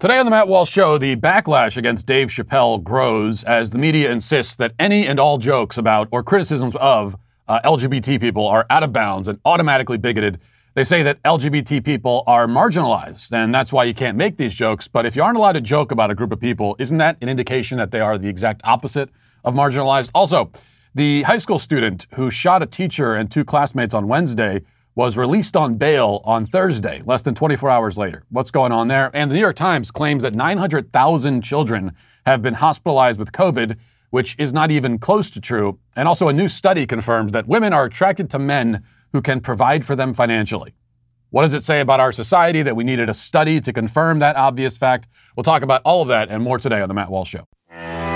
Today on the Matt Walsh Show, the backlash against Dave Chappelle grows as the media insists that any and all jokes about or criticisms of uh, LGBT people are out of bounds and automatically bigoted. They say that LGBT people are marginalized, and that's why you can't make these jokes. But if you aren't allowed to joke about a group of people, isn't that an indication that they are the exact opposite of marginalized? Also, the high school student who shot a teacher and two classmates on Wednesday was released on bail on Thursday, less than 24 hours later. What's going on there? And the New York Times claims that 900,000 children have been hospitalized with COVID, which is not even close to true. And also, a new study confirms that women are attracted to men who can provide for them financially. What does it say about our society that we needed a study to confirm that obvious fact? We'll talk about all of that and more today on The Matt Walsh Show.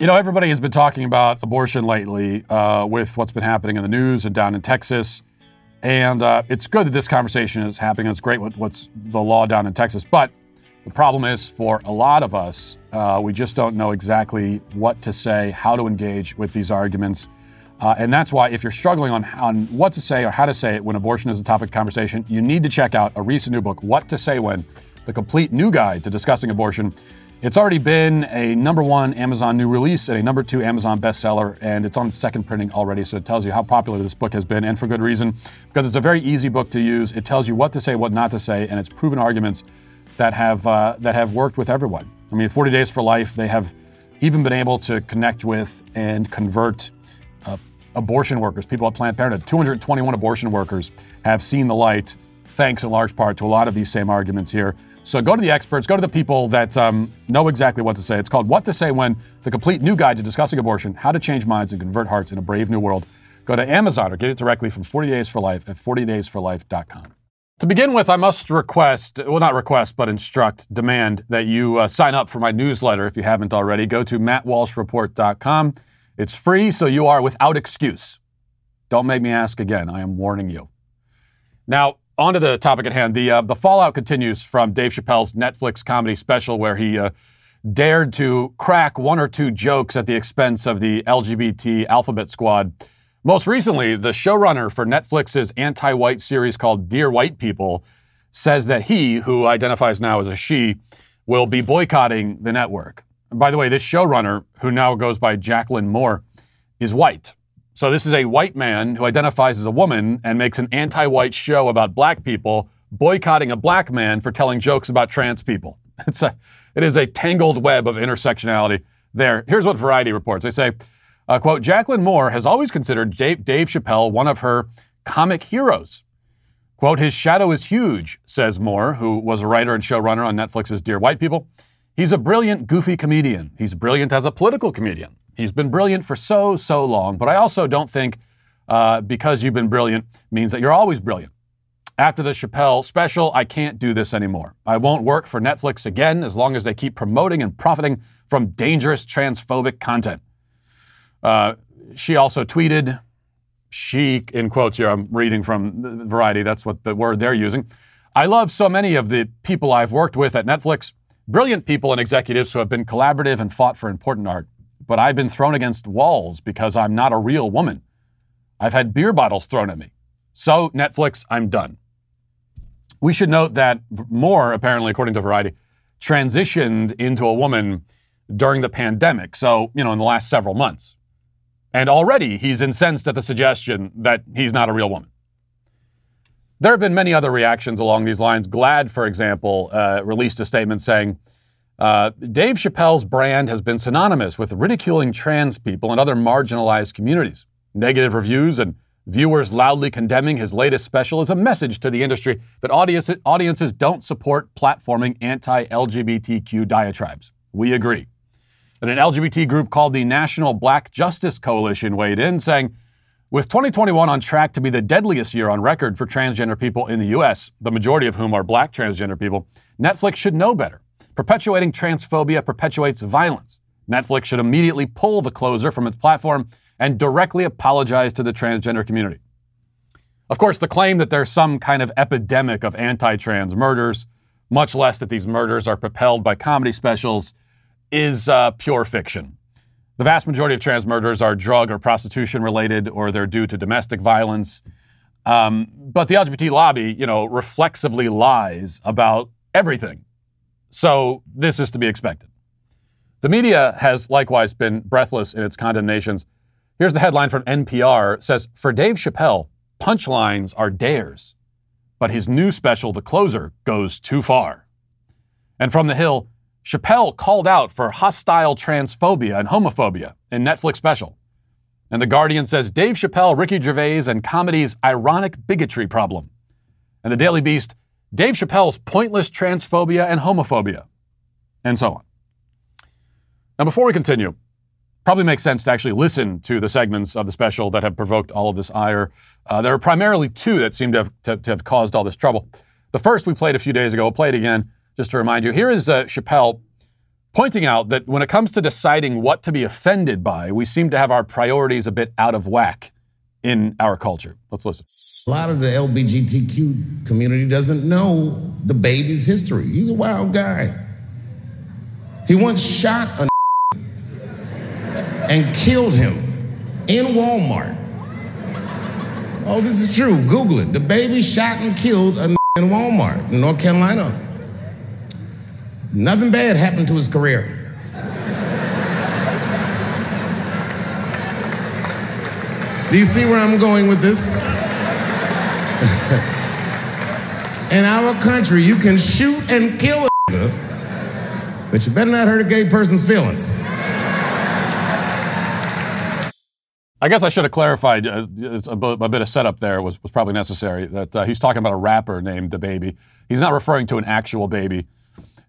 You know, everybody has been talking about abortion lately uh, with what's been happening in the news and down in Texas. And uh, it's good that this conversation is happening. It's great what, what's the law down in Texas. But the problem is, for a lot of us, uh, we just don't know exactly what to say, how to engage with these arguments. Uh, and that's why, if you're struggling on, on what to say or how to say it when abortion is a topic of conversation, you need to check out a recent new book, What to Say When, the complete new guide to discussing abortion. It's already been a number one Amazon new release and a number two Amazon bestseller, and it's on second printing already. So it tells you how popular this book has been, and for good reason, because it's a very easy book to use. It tells you what to say, what not to say, and it's proven arguments that have uh, that have worked with everyone. I mean, 40 Days for Life, they have even been able to connect with and convert uh, abortion workers, people at Planned Parenthood. 221 abortion workers have seen the light, thanks in large part to a lot of these same arguments here. So go to the experts, go to the people that um, know exactly what to say. It's called What to Say When, the complete new guide to discussing abortion, how to change minds and convert hearts in a brave new world. Go to Amazon or get it directly from 40 Days for Life at 40daysforlife.com. To begin with, I must request, well, not request, but instruct, demand that you uh, sign up for my newsletter if you haven't already. Go to mattwalshreport.com. It's free, so you are without excuse. Don't make me ask again. I am warning you. Now, on to the topic at hand. The, uh, the fallout continues from Dave Chappelle's Netflix comedy special, where he uh, dared to crack one or two jokes at the expense of the LGBT alphabet squad. Most recently, the showrunner for Netflix's anti white series called Dear White People says that he, who identifies now as a she, will be boycotting the network. By the way, this showrunner, who now goes by Jaclyn Moore, is white. So this is a white man who identifies as a woman and makes an anti-white show about black people, boycotting a black man for telling jokes about trans people. It's a, it is a tangled web of intersectionality there. Here's what Variety reports. They say, uh, quote, Jaclyn Moore has always considered Dave, Dave Chappelle one of her comic heroes. Quote, his shadow is huge, says Moore, who was a writer and showrunner on Netflix's Dear White People. He's a brilliant, goofy comedian. He's brilliant as a political comedian. He's been brilliant for so, so long, but I also don't think uh, because you've been brilliant means that you're always brilliant. After the Chappelle special, I can't do this anymore. I won't work for Netflix again as long as they keep promoting and profiting from dangerous transphobic content. Uh, she also tweeted, she, in quotes here, I'm reading from Variety, that's what the word they're using. I love so many of the people I've worked with at Netflix, brilliant people and executives who have been collaborative and fought for important art but I've been thrown against walls because I'm not a real woman. I've had beer bottles thrown at me. So, Netflix, I'm done. We should note that Moore, apparently, according to Variety, transitioned into a woman during the pandemic. So, you know, in the last several months. And already he's incensed at the suggestion that he's not a real woman. There have been many other reactions along these lines. GLAAD, for example, uh, released a statement saying, uh, Dave Chappelle's brand has been synonymous with ridiculing trans people and other marginalized communities. Negative reviews and viewers loudly condemning his latest special is a message to the industry that audience, audiences don't support platforming anti LGBTQ diatribes. We agree. And an LGBT group called the National Black Justice Coalition weighed in, saying, with 2021 on track to be the deadliest year on record for transgender people in the U.S., the majority of whom are black transgender people, Netflix should know better. Perpetuating transphobia perpetuates violence. Netflix should immediately pull the closer from its platform and directly apologize to the transgender community. Of course, the claim that there's some kind of epidemic of anti trans murders, much less that these murders are propelled by comedy specials, is uh, pure fiction. The vast majority of trans murders are drug or prostitution related, or they're due to domestic violence. Um, but the LGBT lobby, you know, reflexively lies about everything. So this is to be expected. The media has likewise been breathless in its condemnations. Here's the headline from NPR says for Dave Chappelle, punchlines are dares, but his new special, The Closer, goes too far. And from the Hill, Chappelle called out for hostile transphobia and homophobia in Netflix special. And The Guardian says Dave Chappelle, Ricky Gervais, and comedy's ironic bigotry problem. And The Daily Beast, Dave Chappelle's pointless transphobia and homophobia. And so on. Now, before we continue, probably makes sense to actually listen to the segments of the special that have provoked all of this ire. Uh, there are primarily two that seem to have, to, to have, caused all this trouble. The first we played a few days ago. We'll play it again just to remind you. Here is uh, Chappelle pointing out that when it comes to deciding what to be offended by, we seem to have our priorities a bit out of whack in our culture. Let's listen. A lot of the LBGTQ community doesn't know DaBaby's history. He's a wild guy. He once shot a and killed him in Walmart. Oh, this is true. Google it. DaBaby shot and killed a in Walmart in North Carolina. Nothing bad happened to his career. Do you see where I'm going with this? in our country, you can shoot and kill a but you better not hurt a gay person's feelings. I guess I should have clarified. Uh, a, a, bit of setup there was, was probably necessary. That uh, he's talking about a rapper named DaBaby. He's not referring to an actual baby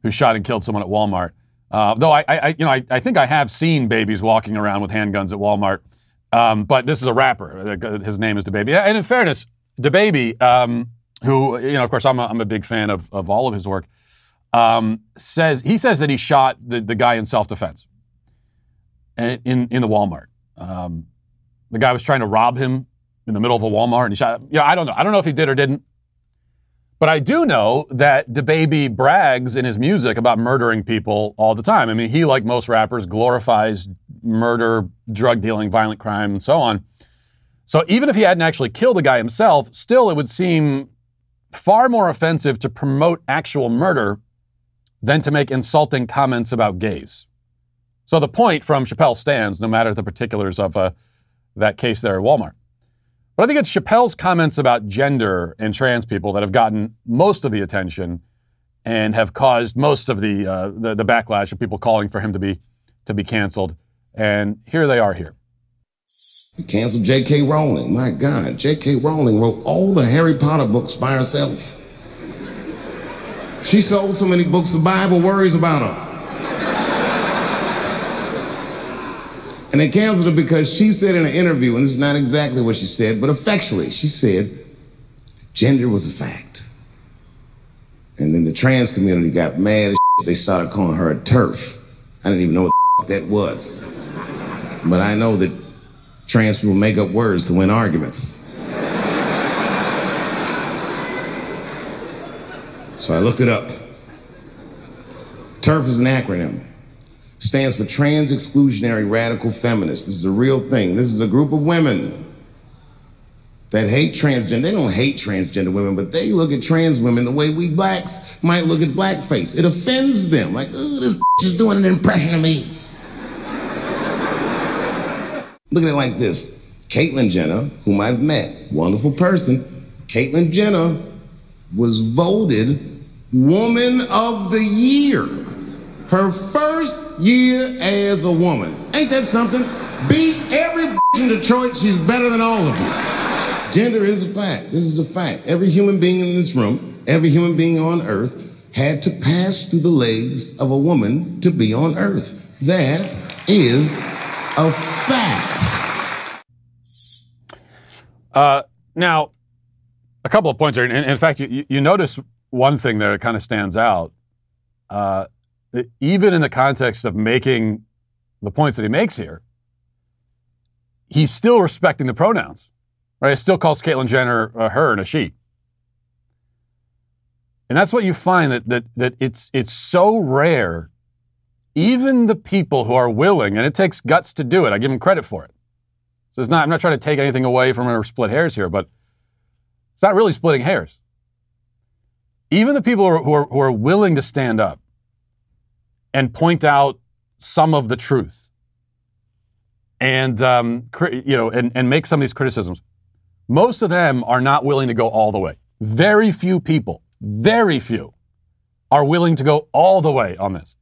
who shot and killed someone at Walmart. Uh, though I, I, you know, I, I, think I have seen babies walking around with handguns at Walmart. Um, but this is a rapper. His name is DaBaby. And in fairness, DaBaby, um, who you know, of course, I'm a, I'm a big fan of, of all of his work, um, says he says that he shot the, the guy in self defense in in the Walmart. Um, the guy was trying to rob him in the middle of a Walmart and he shot. Yeah, I don't know. I don't know if he did or didn't. But I do know that DaBaby brags in his music about murdering people all the time. I mean, he, like most rappers, glorifies murder, drug dealing, violent crime, and so on. So even if he hadn't actually killed the guy himself, still it would seem far more offensive to promote actual murder than to make insulting comments about gays. So the point from Chappelle stands, no matter the particulars of uh, that case there at Walmart. But I think it's Chappelle's comments about gender and trans people that have gotten most of the attention and have caused most of the, uh, the, the backlash of people calling for him to be to be canceled. And here they are here. Canceled J.K. Rowling. My God, J.K. Rowling wrote all the Harry Potter books by herself. She sold so many books, the Bible worries about her. And they canceled her because she said in an interview, and this is not exactly what she said, but effectually, she said gender was a fact. And then the trans community got mad. They started calling her a TERF. I didn't even know what that was. But I know that trans people make up words to win arguments. So I looked it up. TERF is an acronym stands for Trans Exclusionary Radical Feminists. This is a real thing. This is a group of women that hate transgender. They don't hate transgender women, but they look at trans women the way we blacks might look at blackface. It offends them. Like, oh, this is doing an impression of me. Look at it like this. Caitlyn Jenner, whom I've met, wonderful person. Caitlyn Jenner was voted Woman of the Year her first year as a woman. Ain't that something? Beat every in Detroit. She's better than all of you. Gender is a fact. This is a fact. Every human being in this room, every human being on earth, had to pass through the legs of a woman to be on earth. That is a fact. Uh, now, a couple of points there. In, in fact, you, you notice one thing there that kind of stands out. Uh, even in the context of making the points that he makes here, he's still respecting the pronouns, right? He still calls Caitlyn Jenner a her and a she. And that's what you find that, that, that it's, it's so rare, even the people who are willing, and it takes guts to do it, I give them credit for it. So it's not, I'm not trying to take anything away from or split hairs here, but it's not really splitting hairs. Even the people who are, who are, who are willing to stand up and point out some of the truth and, um, you know, and, and make some of these criticisms, most of them are not willing to go all the way. Very few people, very few, are willing to go all the way on this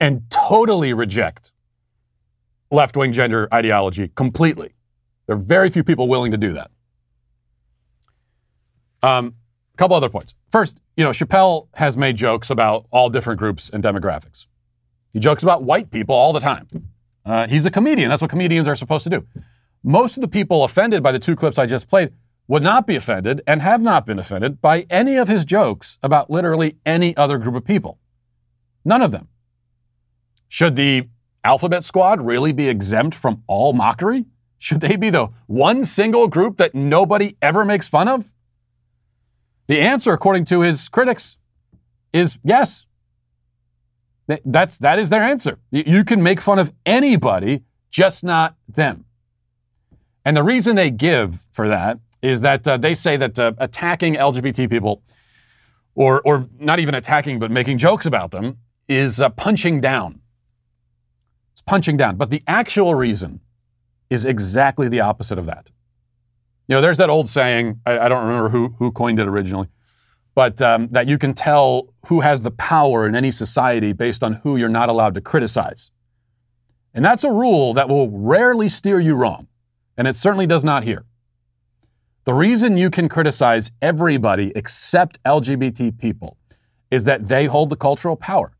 and totally reject left wing gender ideology completely. There are very few people willing to do that. Um, a couple other points. First, you know, Chappelle has made jokes about all different groups and demographics. He jokes about white people all the time. Uh, he's a comedian. That's what comedians are supposed to do. Most of the people offended by the two clips I just played would not be offended and have not been offended by any of his jokes about literally any other group of people. None of them. Should the Alphabet Squad really be exempt from all mockery? Should they be the one single group that nobody ever makes fun of? The answer, according to his critics, is yes. That's, that is their answer. You can make fun of anybody, just not them. And the reason they give for that is that uh, they say that uh, attacking LGBT people, or, or not even attacking, but making jokes about them, is uh, punching down. It's punching down. But the actual reason is exactly the opposite of that. You know, there's that old saying, I, I don't remember who, who coined it originally, but um, that you can tell who has the power in any society based on who you're not allowed to criticize. And that's a rule that will rarely steer you wrong. And it certainly does not here. The reason you can criticize everybody except LGBT people is that they hold the cultural power.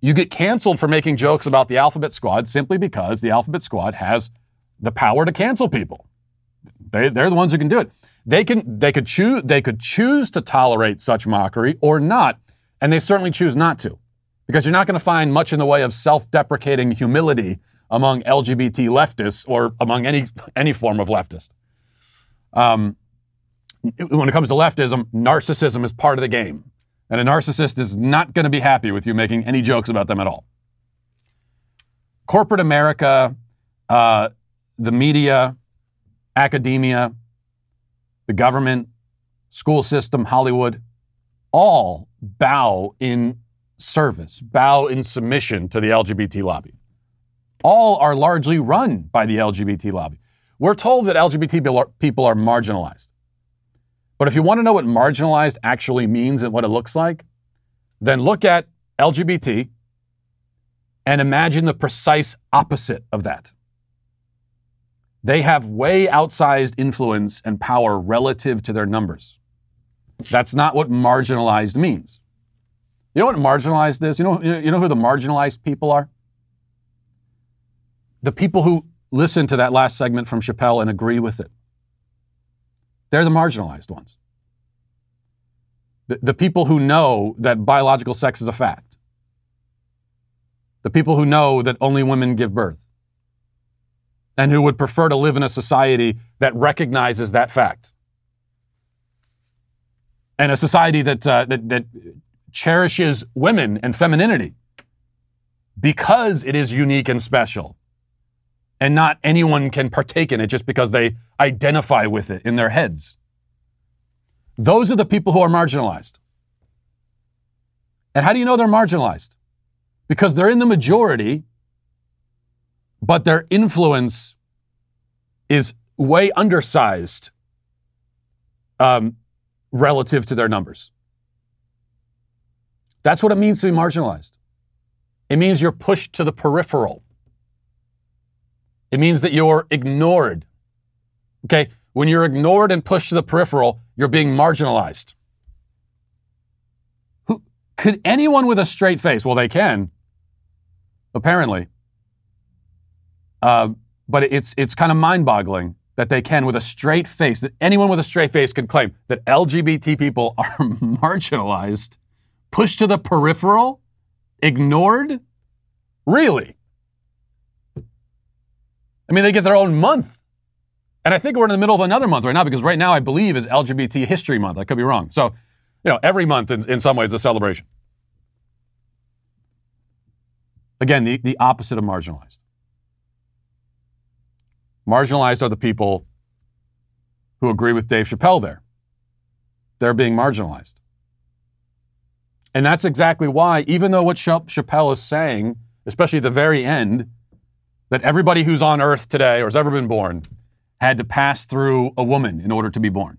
You get canceled for making jokes about the Alphabet Squad simply because the Alphabet Squad has the power to cancel people. They, they're the ones who can do it. They can they could choose they could choose to tolerate such mockery or not, and they certainly choose not to. Because you're not going to find much in the way of self-deprecating humility among LGBT leftists or among any any form of leftist. Um, when it comes to leftism, narcissism is part of the game. And a narcissist is not going to be happy with you making any jokes about them at all. Corporate America, uh, the media, academia, the government, school system, Hollywood, all bow in service, bow in submission to the LGBT lobby. All are largely run by the LGBT lobby. We're told that LGBT people are marginalized. But if you want to know what marginalized actually means and what it looks like, then look at LGBT and imagine the precise opposite of that. They have way outsized influence and power relative to their numbers. That's not what marginalized means. You know what marginalized is? You know, you know who the marginalized people are? The people who listen to that last segment from Chappelle and agree with it. They're the marginalized ones. The, the people who know that biological sex is a fact. The people who know that only women give birth. And who would prefer to live in a society that recognizes that fact. And a society that, uh, that, that cherishes women and femininity because it is unique and special and not anyone can partake in it just because they identify with it in their heads. Those are the people who are marginalized. And how do you know they're marginalized? Because they're in the majority, but their influence is way undersized um, relative to their numbers. That's what it means to be marginalized. It means you're pushed to the peripheral. It means that you're ignored. Okay? When you're ignored and pushed to the peripheral, you're being marginalized. Who, could anyone with a straight face, well, they can, apparently, uh, but it's, it's kind of mind boggling that they can, with a straight face, that anyone with a straight face could claim that LGBT people are marginalized, pushed to the peripheral, ignored? Really? I mean, they get their own month. And I think we're in the middle of another month right now because right now I believe is LGBT History Month. I could be wrong. So, you know, every month in, in some ways is a celebration. Again, the, the opposite of marginalized. Marginalized are the people who agree with Dave Chappelle there. They're being marginalized. And that's exactly why, even though what Chappelle is saying, especially at the very end, that everybody who's on earth today or has ever been born had to pass through a woman in order to be born.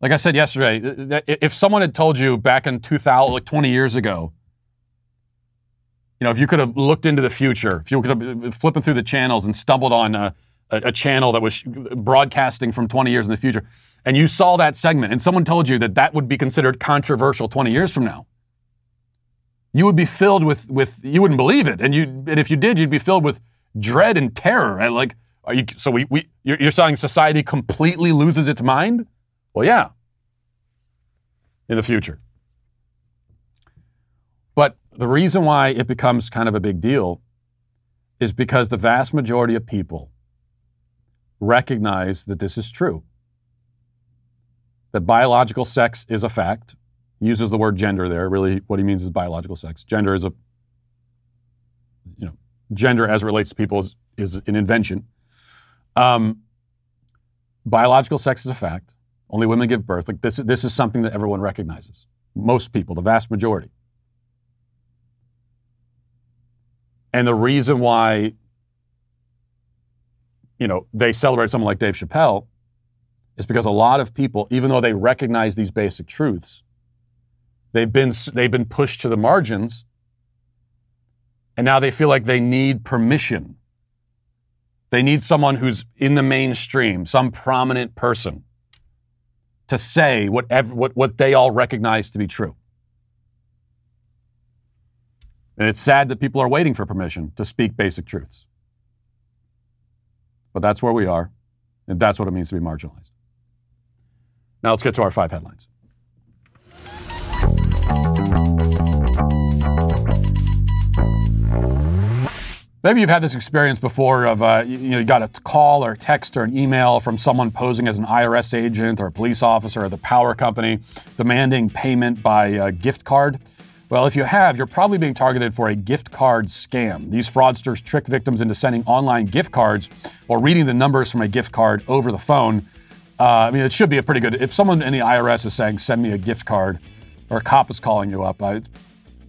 Like I said yesterday, if someone had told you back in 2000, like 20 years ago, you know, if you could have looked into the future, if you could have been flipping through the channels and stumbled on a, a, a, channel that was uh, broadcasting from 20 years in the future, and you saw that segment, and someone told you that that would be considered controversial 20 years from now, you would be filled with with you wouldn't believe it, and you and if you did, you'd be filled with dread and terror. And like, are you? So we we you're, you're saying society completely loses its mind? Well, yeah, in the future. The reason why it becomes kind of a big deal is because the vast majority of people recognize that this is true. That biological sex is a fact. He uses the word gender there. Really, what he means is biological sex. Gender is a, you know, gender as it relates to people is, is an invention. Um, biological sex is a fact. Only women give birth. Like this, this is something that everyone recognizes. Most people, the vast majority. And the reason why, you know, they celebrate someone like Dave Chappelle is because a lot of people, even though they recognize these basic truths, they've been they've been pushed to the margins, and now they feel like they need permission. They need someone who's in the mainstream, some prominent person, to say whatever, what, what they all recognize to be true. And it's sad that people are waiting for permission to speak basic truths. But that's where we are, and that's what it means to be marginalized. Now let's get to our five headlines. Maybe you've had this experience before of uh, you, you, know you got a call or a text or an email from someone posing as an IRS agent or a police officer or the power company demanding payment by a gift card. Well, if you have, you're probably being targeted for a gift card scam. These fraudsters trick victims into sending online gift cards or reading the numbers from a gift card over the phone. Uh, I mean, it should be a pretty good. If someone in the IRS is saying, "Send me a gift card," or a cop is calling you up, it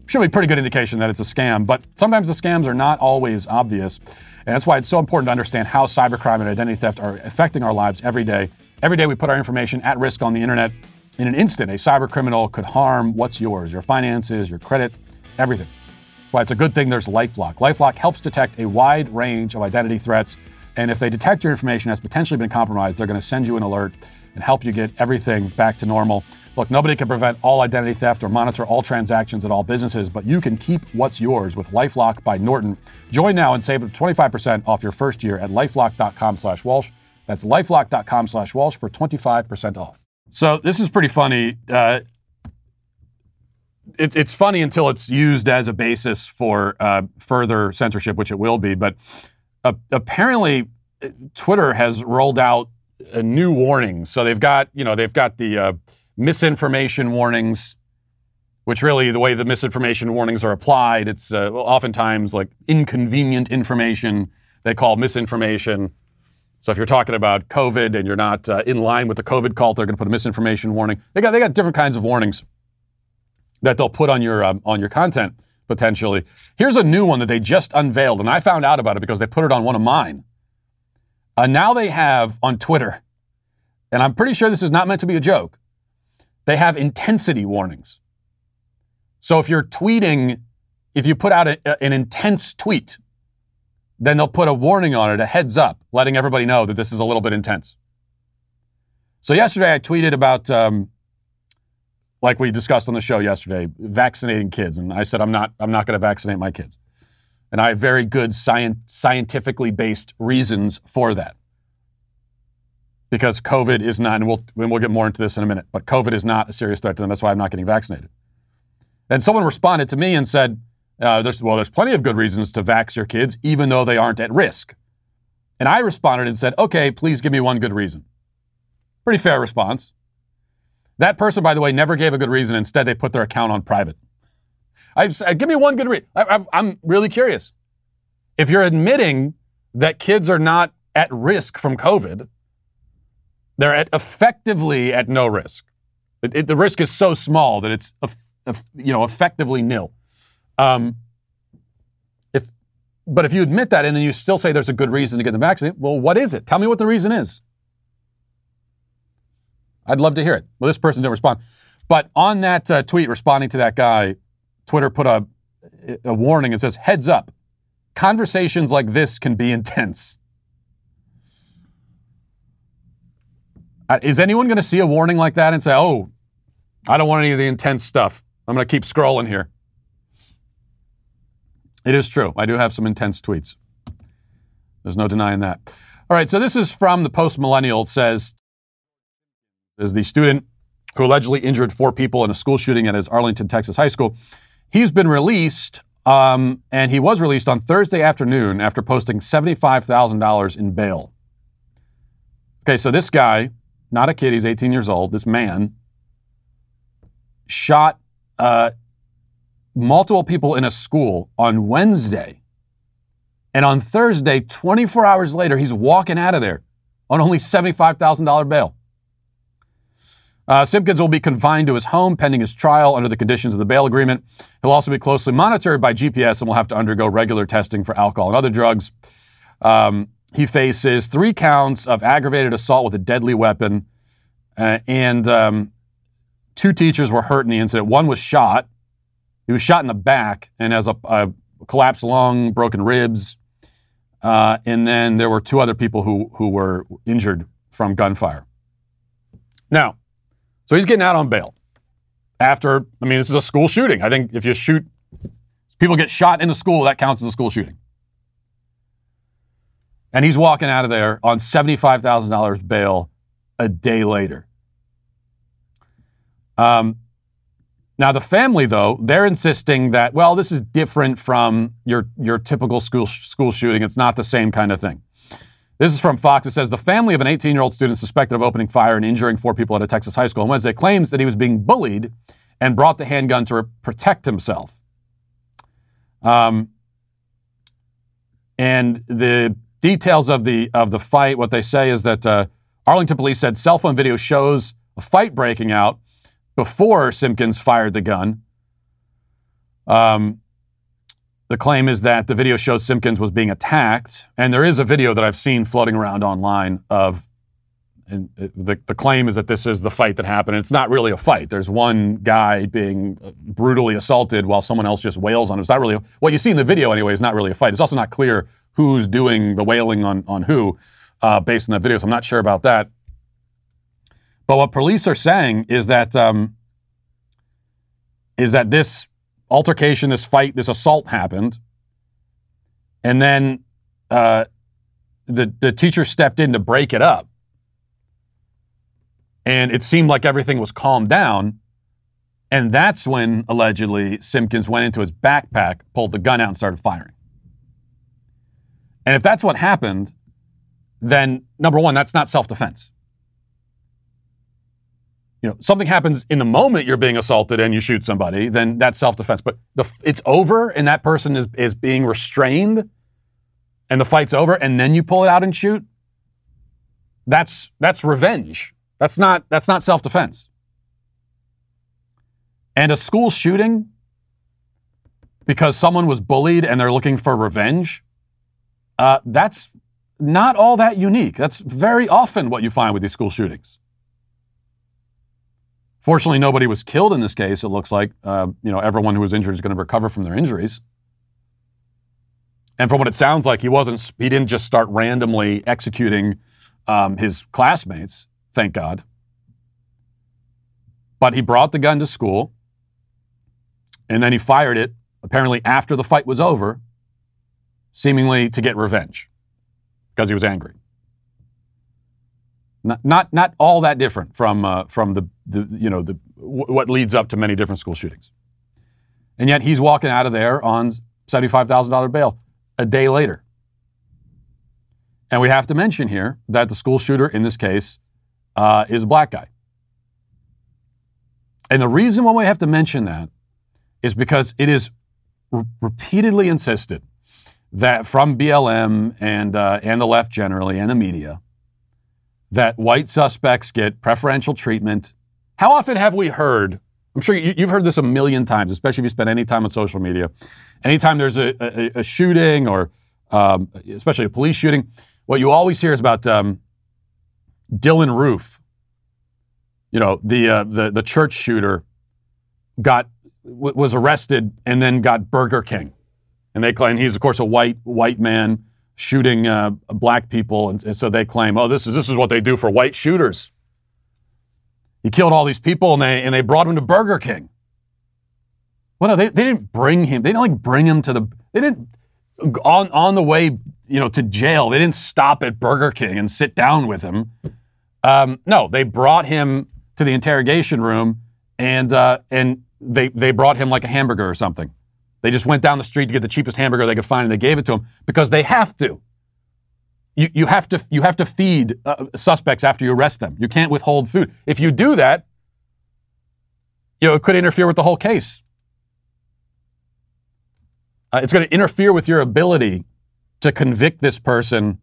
should be a pretty good indication that it's a scam. But sometimes the scams are not always obvious, and that's why it's so important to understand how cybercrime and identity theft are affecting our lives every day. Every day, we put our information at risk on the internet. In an instant, a cyber criminal could harm what's yours, your finances, your credit, everything. That's why it's a good thing there's LifeLock. LifeLock helps detect a wide range of identity threats, and if they detect your information has potentially been compromised, they're going to send you an alert and help you get everything back to normal. Look, nobody can prevent all identity theft or monitor all transactions at all businesses, but you can keep what's yours with LifeLock by Norton. Join now and save up 25% off your first year at lifelock.com/walsh. That's lifelock.com/walsh for 25% off. So this is pretty funny. Uh, it's it's funny until it's used as a basis for uh, further censorship, which it will be. But uh, apparently, Twitter has rolled out a new warning. So they've got you know they've got the uh, misinformation warnings, which really the way the misinformation warnings are applied, it's uh, oftentimes like inconvenient information. They call misinformation. So if you're talking about COVID and you're not uh, in line with the COVID cult, they're going to put a misinformation warning. They got they got different kinds of warnings that they'll put on your um, on your content potentially. Here's a new one that they just unveiled, and I found out about it because they put it on one of mine. Uh, now they have on Twitter, and I'm pretty sure this is not meant to be a joke. They have intensity warnings. So if you're tweeting, if you put out a, an intense tweet, then they'll put a warning on it, a heads up, letting everybody know that this is a little bit intense. So yesterday I tweeted about, um, like we discussed on the show yesterday, vaccinating kids, and I said I'm not, I'm not going to vaccinate my kids, and I have very good science, scientifically based reasons for that. Because COVID is not, and we'll, and we'll get more into this in a minute, but COVID is not a serious threat to them. That's why I'm not getting vaccinated. And someone responded to me and said, uh, there's, well, there's plenty of good reasons to vax your kids, even though they aren't at risk. And I responded and said, okay, please give me one good reason. Pretty fair response. That person, by the way, never gave a good reason. Instead, they put their account on private. I've, uh, give me one good reason. I'm really curious. If you're admitting that kids are not at risk from COVID, they're at effectively at no risk. It, it, the risk is so small that it's you know effectively nil. Um, if but if you admit that and then you still say there's a good reason to get the vaccine, well, what is it? Tell me what the reason is. I'd love to hear it. Well, this person didn't respond. But on that uh, tweet responding to that guy, Twitter put a, a warning and says, heads up, conversations like this can be intense. Uh, is anyone going to see a warning like that and say, oh, I don't want any of the intense stuff? I'm going to keep scrolling here. It is true. I do have some intense tweets. There's no denying that. All right, so this is from the post millennial says, is the student who allegedly injured four people in a school shooting at his Arlington, Texas high school. He's been released, um, and he was released on Thursday afternoon after posting $75,000 in bail. Okay, so this guy, not a kid, he's 18 years old, this man, shot uh, multiple people in a school on Wednesday. And on Thursday, 24 hours later, he's walking out of there on only $75,000 bail. Uh, Simpkins will be confined to his home pending his trial under the conditions of the bail agreement. He'll also be closely monitored by GPS and will have to undergo regular testing for alcohol and other drugs. Um, he faces three counts of aggravated assault with a deadly weapon, uh, and um, two teachers were hurt in the incident. One was shot. He was shot in the back and has a, a collapsed lung, broken ribs. Uh, and then there were two other people who, who were injured from gunfire. Now, so he's getting out on bail after, I mean, this is a school shooting. I think if you shoot, people get shot in a school, that counts as a school shooting. And he's walking out of there on $75,000 bail a day later. Um, now, the family, though, they're insisting that, well, this is different from your, your typical school, school shooting. It's not the same kind of thing. This is from Fox. It says the family of an 18 year old student suspected of opening fire and injuring four people at a Texas high school on Wednesday claims that he was being bullied and brought the handgun to protect himself. Um, and the details of the of the fight, what they say is that uh, Arlington police said cell phone video shows a fight breaking out before Simpkins fired the gun. Um, the claim is that the video shows Simpkins was being attacked, and there is a video that I've seen floating around online of. And the, the claim is that this is the fight that happened. It's not really a fight. There's one guy being brutally assaulted while someone else just wails on him. It's not really what you see in the video anyway. Is not really a fight. It's also not clear who's doing the wailing on on who, uh, based on that video. So I'm not sure about that. But what police are saying is that um, is that this altercation, this fight, this assault happened, and then uh, the the teacher stepped in to break it up, and it seemed like everything was calmed down, and that's when allegedly Simpkins went into his backpack, pulled the gun out, and started firing. And if that's what happened, then number one, that's not self defense you know, something happens in the moment you're being assaulted and you shoot somebody, then that's self-defense. But the, it's over and that person is, is being restrained and the fight's over and then you pull it out and shoot. That's, that's revenge. That's not, that's not self-defense. And a school shooting because someone was bullied and they're looking for revenge, uh, that's not all that unique. That's very often what you find with these school shootings. Fortunately, nobody was killed in this case. It looks like uh, you know everyone who was injured is going to recover from their injuries. And from what it sounds like, he wasn't. He didn't just start randomly executing um, his classmates. Thank God. But he brought the gun to school, and then he fired it. Apparently, after the fight was over, seemingly to get revenge because he was angry. Not, not, not all that different from, uh, from the, the, you know, the, what leads up to many different school shootings. And yet he's walking out of there on $75,000 bail a day later. And we have to mention here that the school shooter in this case uh, is a black guy. And the reason why we have to mention that is because it is re- repeatedly insisted that from BLM and uh, and the left generally and the media that white suspects get preferential treatment. How often have we heard? I'm sure you, have heard this a million times, especially if you spend any time on social media. Anytime there's a, a, a shooting or um, especially a police shooting, what you always hear is about um, Dylann Roof. You know, the uh, the the church shooter got w- was arrested and then got Burger King, and they claim he's of course a white white man shooting uh, black people, and, and so they claim, oh, this is this is what they do for white shooters. He killed all these people, and they and they brought him to Burger King. Well, no, they, they didn't bring him. They didn't like bring him to the. They didn't on on the way, you know, to jail. They didn't stop at Burger King and sit down with him. Um, no, they brought him to the interrogation room, and uh, and they they brought him like a hamburger or something. They just went down the street to get the cheapest hamburger they could find, and they gave it to him because they have to. You, you have to you have to feed uh, suspects after you arrest them. You can't withhold food. If you do that, you know it could interfere with the whole case. Uh, it's going to interfere with your ability to convict this person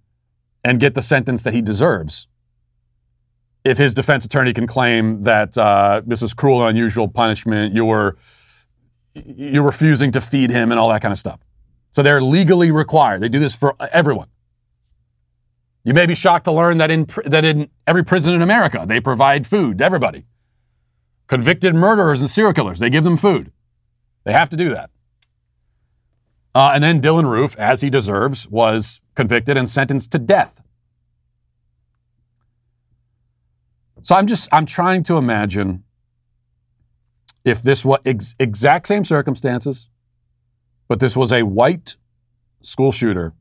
and get the sentence that he deserves. If his defense attorney can claim that uh, this is cruel and unusual punishment, you were you're refusing to feed him and all that kind of stuff. So they're legally required. They do this for everyone. You may be shocked to learn that in, that in every prison in America, they provide food to everybody. Convicted murderers and serial killers, they give them food. They have to do that. Uh, and then Dylann Roof, as he deserves, was convicted and sentenced to death. So I'm just, I'm trying to imagine if this was ex- exact same circumstances, but this was a white school shooter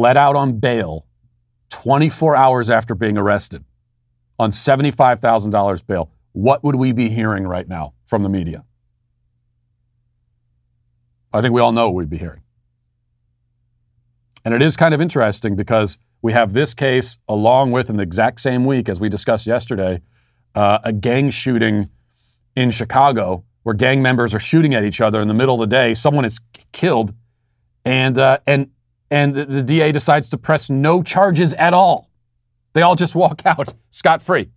let out on bail 24 hours after being arrested on $75,000 bail, what would we be hearing right now from the media? I think we all know what we'd be hearing. And it is kind of interesting because we have this case along with, in the exact same week as we discussed yesterday, uh, a gang shooting in Chicago where gang members are shooting at each other in the middle of the day. Someone is killed, and uh, and and the, the DA decides to press no charges at all. They all just walk out scot free.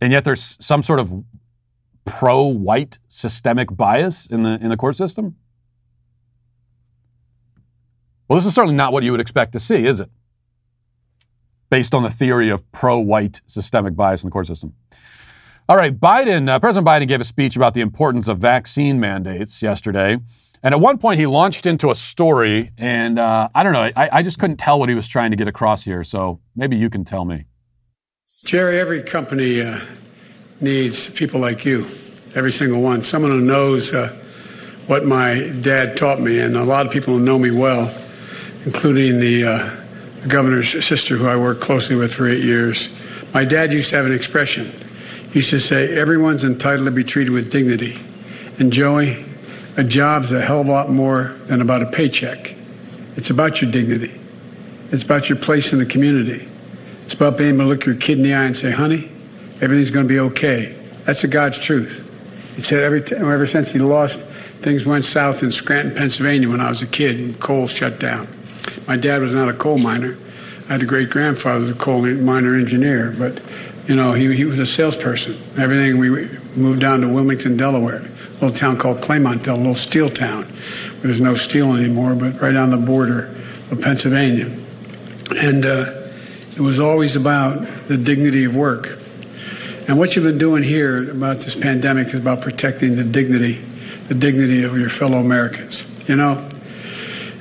And yet there's some sort of pro-white systemic bias in the in the court system. Well, this is certainly not what you would expect to see, is it? Based on the theory of pro-white systemic bias in the court system. All right, Biden, uh, President Biden gave a speech about the importance of vaccine mandates yesterday. And at one point, he launched into a story, and uh, I don't know, I, I just couldn't tell what he was trying to get across here. So maybe you can tell me. Jerry, every company uh, needs people like you, every single one. Someone who knows uh, what my dad taught me, and a lot of people who know me well, including the, uh, the governor's sister, who I worked closely with for eight years. My dad used to have an expression He used to say, everyone's entitled to be treated with dignity. And Joey, a job's a hell of a lot more than about a paycheck. It's about your dignity. It's about your place in the community. It's about being able to look your kid in the eye and say, honey, everything's going to be okay. That's the God's truth. He said every t- ever since he lost, things went south in Scranton, Pennsylvania when I was a kid and coal shut down. My dad was not a coal miner. I had a great grandfather was a coal miner engineer, but you know, he, he was a salesperson. Everything, we moved down to Wilmington, Delaware, little town called Claymontville, a little steel town there's no steel anymore, but right on the border of Pennsylvania. And uh, it was always about the dignity of work. And what you've been doing here about this pandemic is about protecting the dignity, the dignity of your fellow Americans. You know,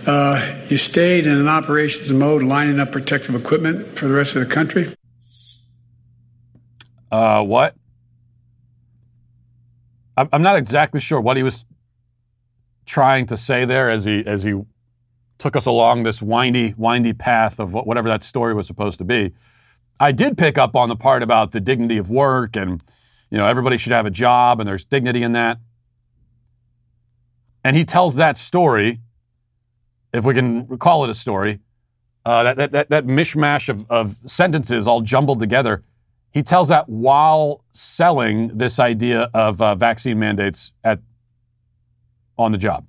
uh, you stayed in an operations mode, lining up protective equipment for the rest of the country. Uh, what? I'm not exactly sure what he was trying to say there as he as he took us along this windy windy path of whatever that story was supposed to be. I did pick up on the part about the dignity of work and you know everybody should have a job and there's dignity in that. And he tells that story, if we can call it a story, uh, that, that, that, that mishmash of, of sentences all jumbled together he tells that while selling this idea of uh, vaccine mandates at on the job.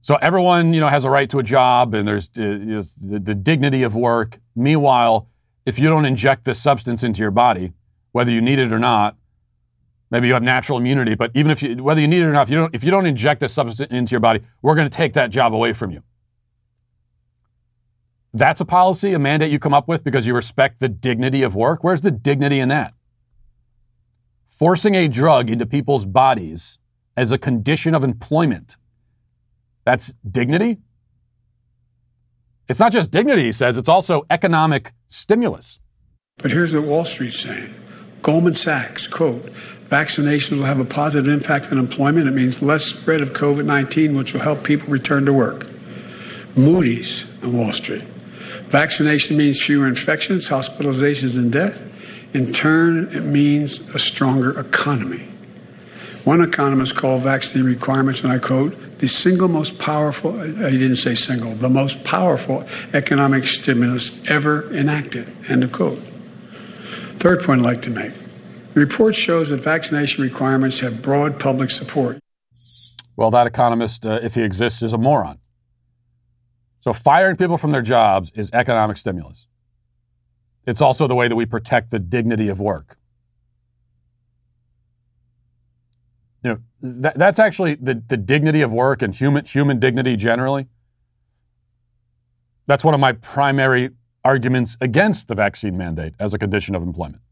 So everyone, you know, has a right to a job, and there's uh, you know, the, the dignity of work. Meanwhile, if you don't inject this substance into your body, whether you need it or not, maybe you have natural immunity, but even if you, whether you need it or not, if you don't, if you don't inject this substance into your body, we're going to take that job away from you. That's a policy, a mandate you come up with because you respect the dignity of work. Where's the dignity in that? Forcing a drug into people's bodies as a condition of employment that's dignity. It's not just dignity, he says, it's also economic stimulus. But here's what Wall Street's saying Goldman Sachs, quote, vaccination will have a positive impact on employment. It means less spread of COVID 19, which will help people return to work. Moody's on Wall Street. Vaccination means fewer infections, hospitalizations, and death. In turn, it means a stronger economy. One economist called vaccine requirements, and I quote, the single most powerful, I didn't say single, the most powerful economic stimulus ever enacted. End of quote. Third point I'd like to make. The report shows that vaccination requirements have broad public support. Well, that economist, uh, if he exists, is a moron. So firing people from their jobs is economic stimulus. It's also the way that we protect the dignity of work. you know, that, that's actually the, the dignity of work and human, human dignity generally. That's one of my primary arguments against the vaccine mandate as a condition of employment.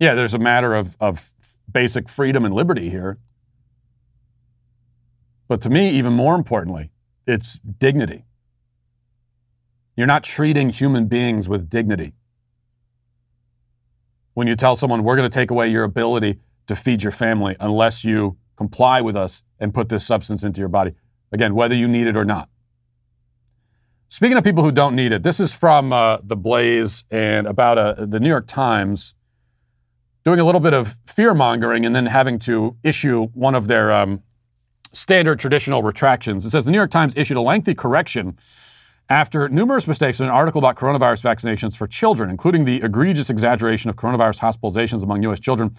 Yeah, there's a matter of, of basic freedom and liberty here. But to me, even more importantly, it's dignity. You're not treating human beings with dignity. When you tell someone, we're going to take away your ability to feed your family unless you comply with us and put this substance into your body. Again, whether you need it or not. Speaking of people who don't need it, this is from uh, The Blaze and about uh, the New York Times doing a little bit of fear mongering and then having to issue one of their um, standard traditional retractions. It says the New York Times issued a lengthy correction after numerous mistakes in an article about coronavirus vaccinations for children, including the egregious exaggeration of coronavirus hospitalizations among U.S. children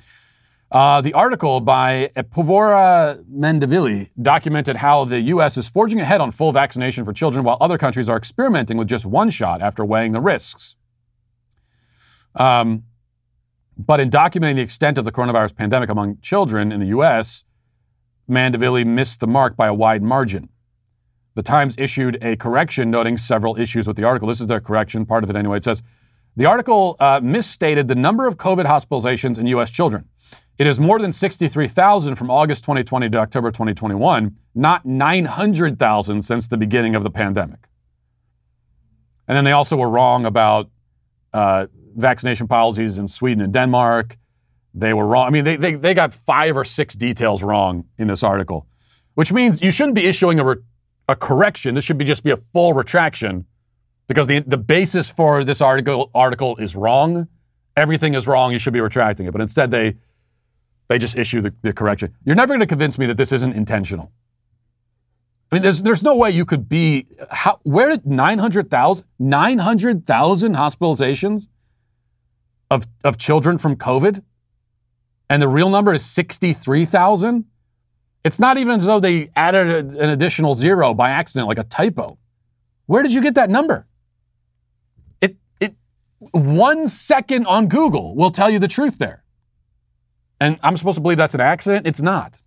uh, the article by Apoorva Mandavilli documented how the U.S. is forging ahead on full vaccination for children while other countries are experimenting with just one shot after weighing the risks. Um, but in documenting the extent of the coronavirus pandemic among children in the U.S., Mandavilli missed the mark by a wide margin. The Times issued a correction noting several issues with the article. This is their correction, part of it anyway. It says the article uh, misstated the number of COVID hospitalizations in U.S. children. It is more than 63,000 from August 2020 to October 2021, not 900,000 since the beginning of the pandemic. And then they also were wrong about uh, vaccination policies in Sweden and Denmark. They were wrong. I mean, they, they, they got five or six details wrong in this article, which means you shouldn't be issuing a, re- a correction. This should be just be a full retraction because the, the basis for this article, article is wrong. Everything is wrong. You should be retracting it. But instead, they they just issue the, the correction. You're never going to convince me that this isn't intentional. I mean, there's there's no way you could be. How, where did 900,000 900,000 hospitalizations of of children from COVID, and the real number is 63,000? It's not even as though they added an additional zero by accident, like a typo. Where did you get that number? It it one second on Google will tell you the truth there. And I'm supposed to believe that's an accident? It's not.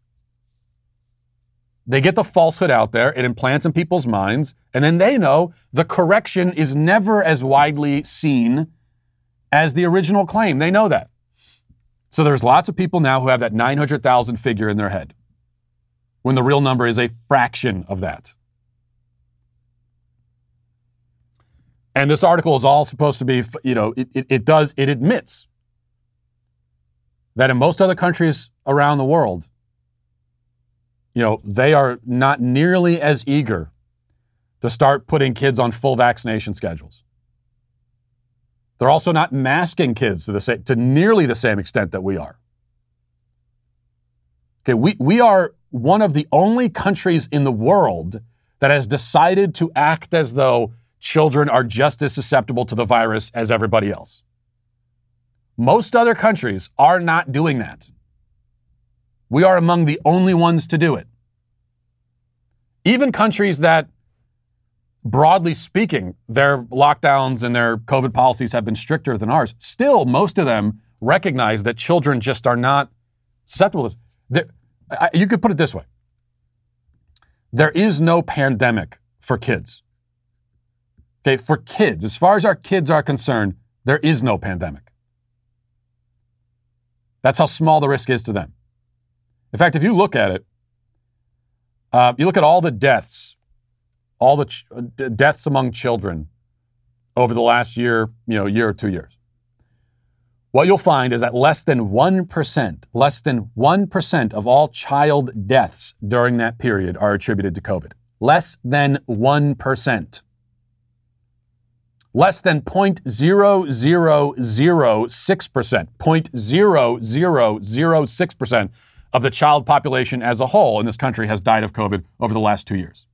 They get the falsehood out there, it implants in people's minds, and then they know the correction is never as widely seen as the original claim. They know that. So there's lots of people now who have that 900,000 figure in their head when the real number is a fraction of that. And this article is all supposed to be, you know, it, it, it does, it admits that in most other countries around the world, you know, they are not nearly as eager to start putting kids on full vaccination schedules. They're also not masking kids to, the same, to nearly the same extent that we are. Okay, we, we are one of the only countries in the world that has decided to act as though children are just as susceptible to the virus as everybody else. Most other countries are not doing that. We are among the only ones to do it. Even countries that, broadly speaking, their lockdowns and their COVID policies have been stricter than ours, still, most of them recognize that children just are not susceptible to this. You could put it this way there is no pandemic for kids. Okay, for kids, as far as our kids are concerned, there is no pandemic. That's how small the risk is to them. In fact, if you look at it, uh, you look at all the deaths, all the ch- deaths among children over the last year, you know, year or two years. What you'll find is that less than 1%, less than 1% of all child deaths during that period are attributed to COVID. Less than 1%. Less than 0.0006%, 0.0006% of the child population as a whole in this country has died of COVID over the last two years.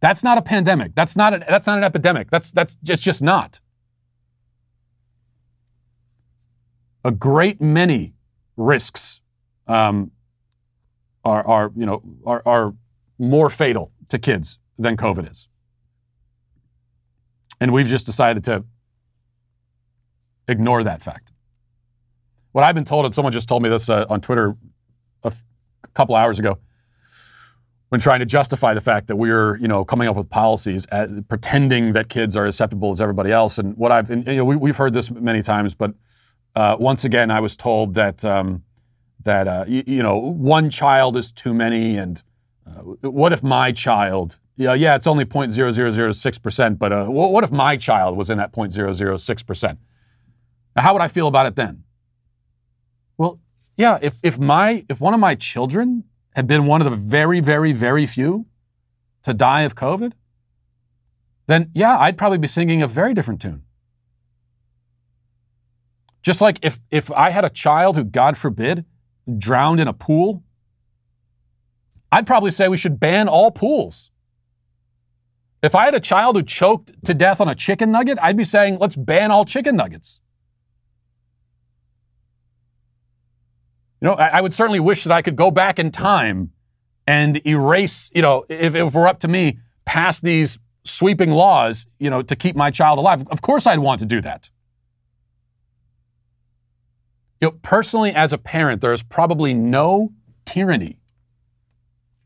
That's not a pandemic. That's not, a, that's not an epidemic. That's, that's just, just not. A great many risks um, are, are, you know, are, are more fatal to kids than COVID is. And we've just decided to ignore that fact. What I've been told, and someone just told me this uh, on Twitter a f- couple hours ago, when trying to justify the fact that we're, you know, coming up with policies pretending that kids are as as everybody else. And what I've, and, you know, we, have heard this many times, but uh, once again, I was told that um, that uh, you, you, know one child is too many, and uh, what if my child yeah, yeah, it's only 0.0006%, but uh, what if my child was in that 0.006%? Now, how would I feel about it then? Well, yeah, if, if, my, if one of my children had been one of the very, very, very few to die of COVID, then yeah, I'd probably be singing a very different tune. Just like if, if I had a child who, God forbid, drowned in a pool, I'd probably say we should ban all pools. If I had a child who choked to death on a chicken nugget, I'd be saying, let's ban all chicken nuggets. You know, I, I would certainly wish that I could go back in time and erase, you know, if, if it were up to me, pass these sweeping laws, you know, to keep my child alive. Of course I'd want to do that. You know, personally, as a parent, there is probably no tyranny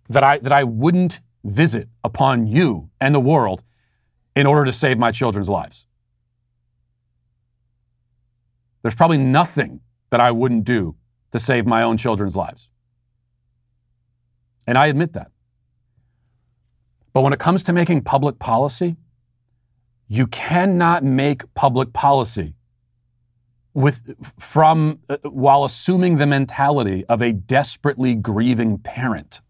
that I that I wouldn't visit upon you and the world in order to save my children's lives. There's probably nothing that I wouldn't do to save my own children's lives. And I admit that. But when it comes to making public policy, you cannot make public policy with from uh, while assuming the mentality of a desperately grieving parent.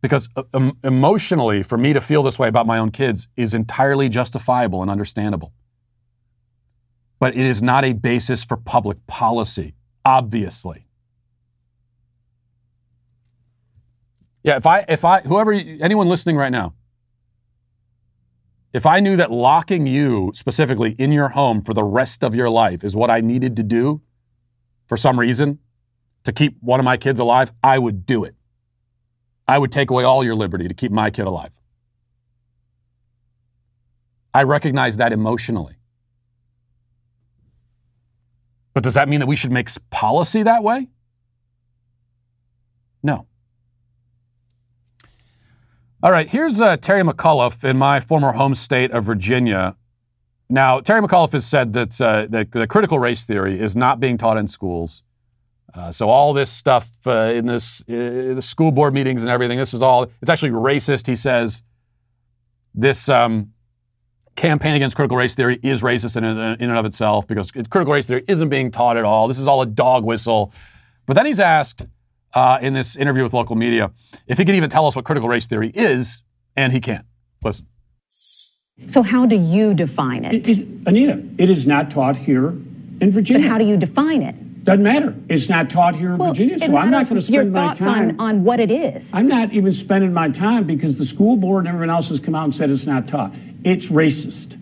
Because uh, emotionally, for me to feel this way about my own kids is entirely justifiable and understandable. But it is not a basis for public policy, obviously. Yeah, if I, if I, whoever, anyone listening right now, if I knew that locking you specifically in your home for the rest of your life is what I needed to do for some reason to keep one of my kids alive, I would do it. I would take away all your liberty to keep my kid alive. I recognize that emotionally. But does that mean that we should make policy that way? No. All right, here's uh, Terry McAuliffe in my former home state of Virginia. Now, Terry McAuliffe has said that, uh, that the critical race theory is not being taught in schools. Uh, so all this stuff uh, in this uh, the school board meetings and everything, this is all it's actually racist. He says this um, campaign against critical race theory is racist in, in and of itself because critical race theory isn't being taught at all. This is all a dog whistle. But then he's asked uh, in this interview with local media if he can even tell us what critical race theory is, and he can't. Listen. So how do you define it? it, it Anita, it is not taught here in Virginia. But how do you define it? Doesn't matter. It's not taught here in Well, Virginia, so I'm not going to your spend my time. on, on what it is. I'm not even spending my time because the school board and everyone else has come out and said it's not taught. It's racist.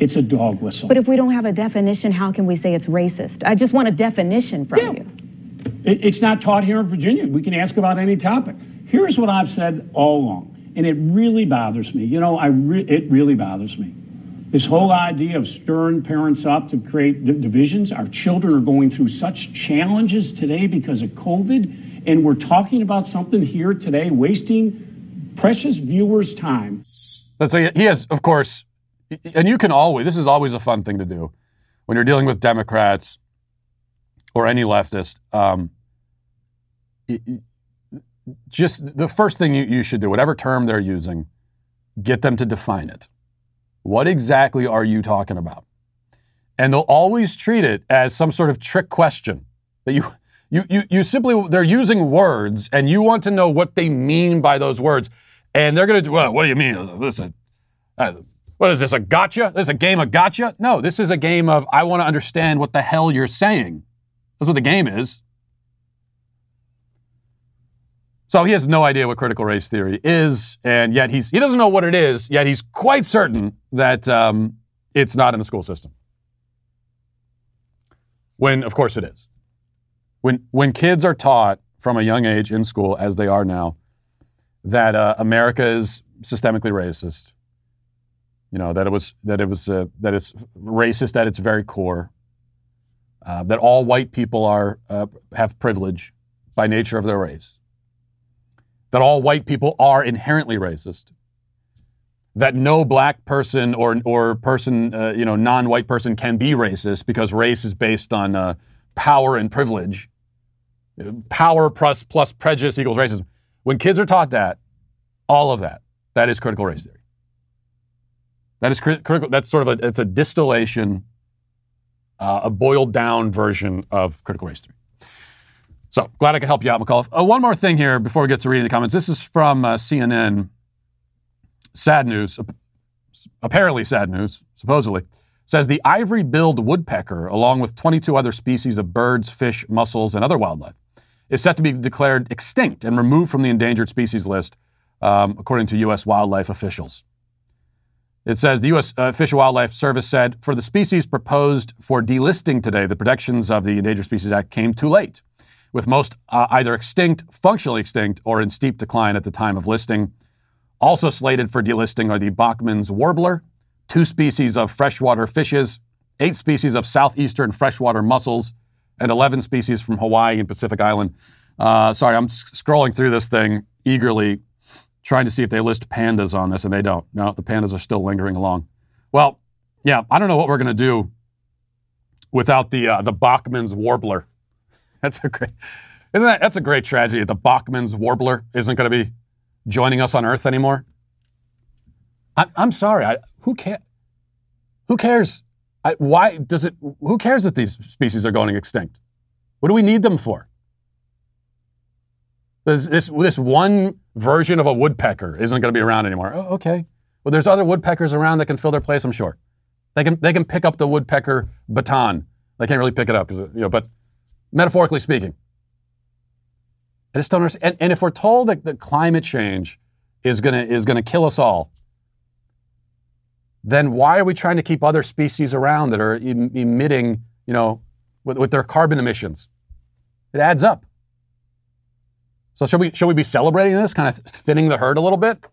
It's a dog whistle. But if we don't have a definition, how can we say it's racist? I just want a definition from Yeah. you. It- it's not taught here in Virginia. We can ask about any topic. Here's what I've said all along, and it really bothers me. You know, I re- it really bothers me. This whole idea of stirring parents up to create d- divisions. Our children are going through such challenges today because of COVID, and we're talking about something here today, wasting precious viewers' time. So he has, of course, and you can always, this is always a fun thing to do when you're dealing with Democrats or any leftist. Um, just the first thing you, you should do, whatever term they're using, get them to define it. What exactly are you talking about? And they'll always treat it as some sort of trick question that you, you, you, you simply, they're using words and you want to know what they mean by those words. And they're going to do, well, what do you mean? Listen, what is this, a gotcha? This is a game of gotcha? No, this is a game of I want to understand what the hell you're saying. That's what the game is. So he has no idea what critical race theory is, and yet he's he doesn't know what it is. Yet he's quite certain that um, it's not in the school system. When, of course, it is. When when kids are taught from a young age in school, as they are now, that uh, America is systemically racist. You know that it was that it was uh, that it's racist at its very core. Uh, that all white people are uh, have privilege by nature of their race that all white people are inherently racist, that no black person or, or person, uh, you know, non-white person can be racist because race is based on uh, power and privilege. Power plus, plus prejudice equals racism. When kids are taught that, all of that, that is critical race theory. That is cri- critical. That's sort of a, it's a distillation, uh, a boiled down version of critical race theory. So glad I could help you out, McAuliffe. Uh, one more thing here before we get to reading the comments. This is from uh, CNN. Sad news, apparently sad news, supposedly. Says the ivory billed woodpecker, along with 22 other species of birds, fish, mussels, and other wildlife, is set to be declared extinct and removed from the endangered species list, um, according to U.S. wildlife officials. It says the U.S. Uh, Fish and Wildlife Service said for the species proposed for delisting today, the protections of the Endangered Species Act came too late with most uh, either extinct, functionally extinct, or in steep decline at the time of listing. Also slated for delisting are the Bachman's warbler, two species of freshwater fishes, eight species of southeastern freshwater mussels, and 11 species from Hawaii and Pacific Island. Uh, sorry, I'm scrolling through this thing eagerly, trying to see if they list pandas on this, and they don't. No, the pandas are still lingering along. Well, yeah, I don't know what we're going to do without the uh, the Bachman's warbler. That's a great, isn't that? That's a great tragedy. The Bachman's warbler isn't going to be joining us on Earth anymore. I, I'm sorry. I, who cares? Who cares? I, why does it? Who cares that these species are going extinct? What do we need them for? This, this, this one version of a woodpecker isn't going to be around anymore. Oh, okay. Well, there's other woodpeckers around that can fill their place. I'm sure. They can they can pick up the woodpecker baton. They can't really pick it up because you know, but metaphorically speaking. I just don't understand. And, and if we're told that, that climate change is gonna is gonna kill us all, then why are we trying to keep other species around that are em- emitting, you know, with, with their carbon emissions? It adds up. So should we should we be celebrating this, kind of thinning the herd a little bit?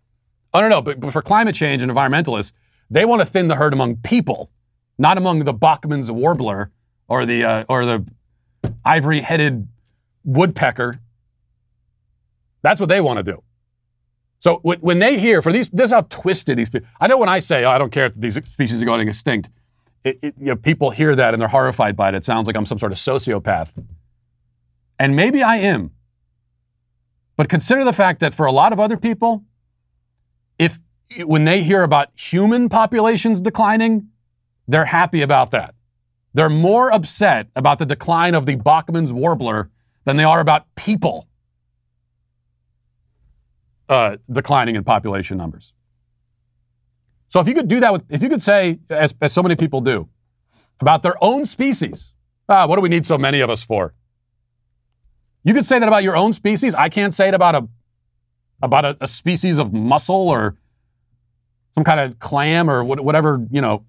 I don't know, but, but for climate change and environmentalists, they want to thin the herd among people, not among the Bachman's warbler or the uh, or the ivory-headed woodpecker. That's what they want to do. So when, they hear for these, this is how twisted these people. I know when I say, "Oh, I don't care if these species are going extinct," it, it, you know, people hear that and they're horrified by it. It sounds like I'm some sort of sociopath, and maybe I am. But consider the fact that for a lot of other people, if when they hear about human populations declining, they're happy about that. They're more upset about the decline of the Bachman's warbler than they are about people uh, declining in population numbers. So if you could do that with, if you could say, as, as so many people do, about their own species, Ah, what do we need so many of us for? You could say that about your own species. I can't say it about a about a, a species of mussel or some kind of clam or whatever, you know,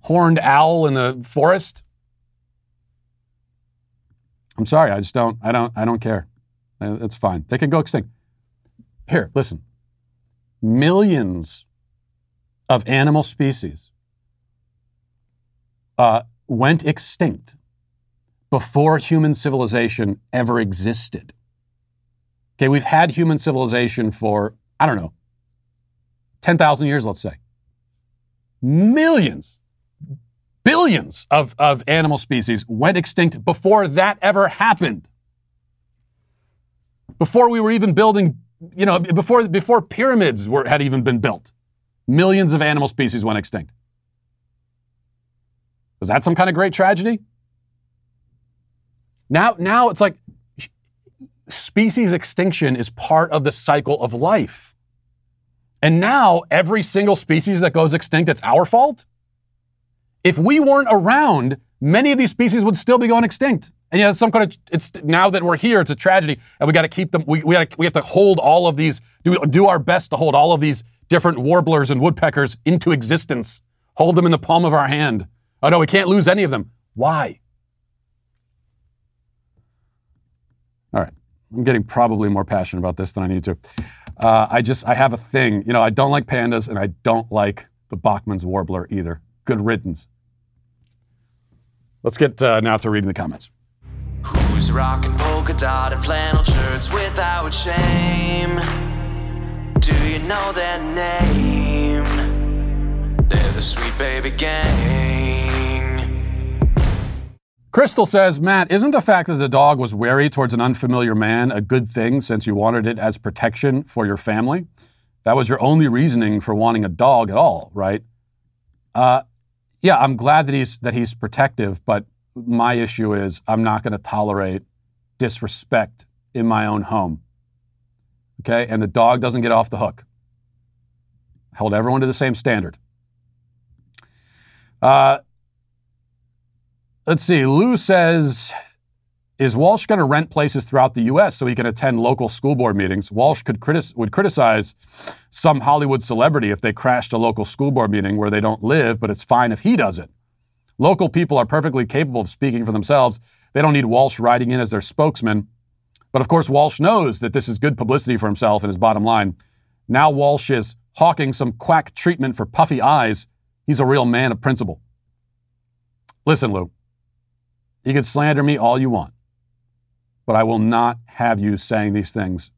horned owl in the forest. I'm sorry, I just don't I don't I don't care. Uh, it's fine. They can go extinct. Here, listen. Millions of animal species uh, went extinct before human civilization ever existed. Okay, we've had human civilization for, I don't know, 10,000 years, let's say. Millions, billions of, of animal species went extinct before that ever happened. Before we were even building, you know, before, before pyramids were, had even been built, millions of animal species went extinct. Was that some kind of great tragedy? Now, now it's like species extinction is part of the cycle of life. And now every single species that goes extinct, it's our fault? If we weren't around, many of these species would still be going extinct. And yet, some kind of it's now that we're here, it's a tragedy, and we got to keep them. We we, gotta, we have to hold all of these, do do our best to hold all of these different warblers and woodpeckers into existence. Hold them in the palm of our hand. Oh no, we can't lose any of them. Why? All right. I'm getting probably more passionate about this than I need to. Uh, I just, I have a thing. You know, I don't like pandas and I don't like the Bachman's warbler either. Good riddance. Let's get uh, now to reading the comments. Who's rocking polka dot and flannel shirts without shame? Do you know their name? They're the Sweet Baby Gang. Crystal says, Matt, isn't the fact that the dog was wary towards an unfamiliar man a good thing since you wanted it as protection for your family? That was your only reasoning for wanting a dog at all, right? Uh, yeah, I'm glad that he's that he's protective, but my issue is I'm not going to tolerate disrespect in my own home. Okay, and the dog doesn't get off the hook. Hold everyone to the same standard. Uh, Let's see. Lou says, is Walsh going to rent places throughout the U.S. so he can attend local school board meetings? Walsh could critis- would criticize some Hollywood celebrity if they crashed a local school board meeting where they don't live, but it's fine if he does it. Local people are perfectly capable of speaking for themselves. They don't need Walsh riding in as their spokesman. But of course, Walsh knows that this is good publicity for himself and his bottom line. Now Walsh is hawking some quack treatment for puffy eyes. He's a real man of principle. Listen, Lou, you can slander me all you want, but I will not have you saying these things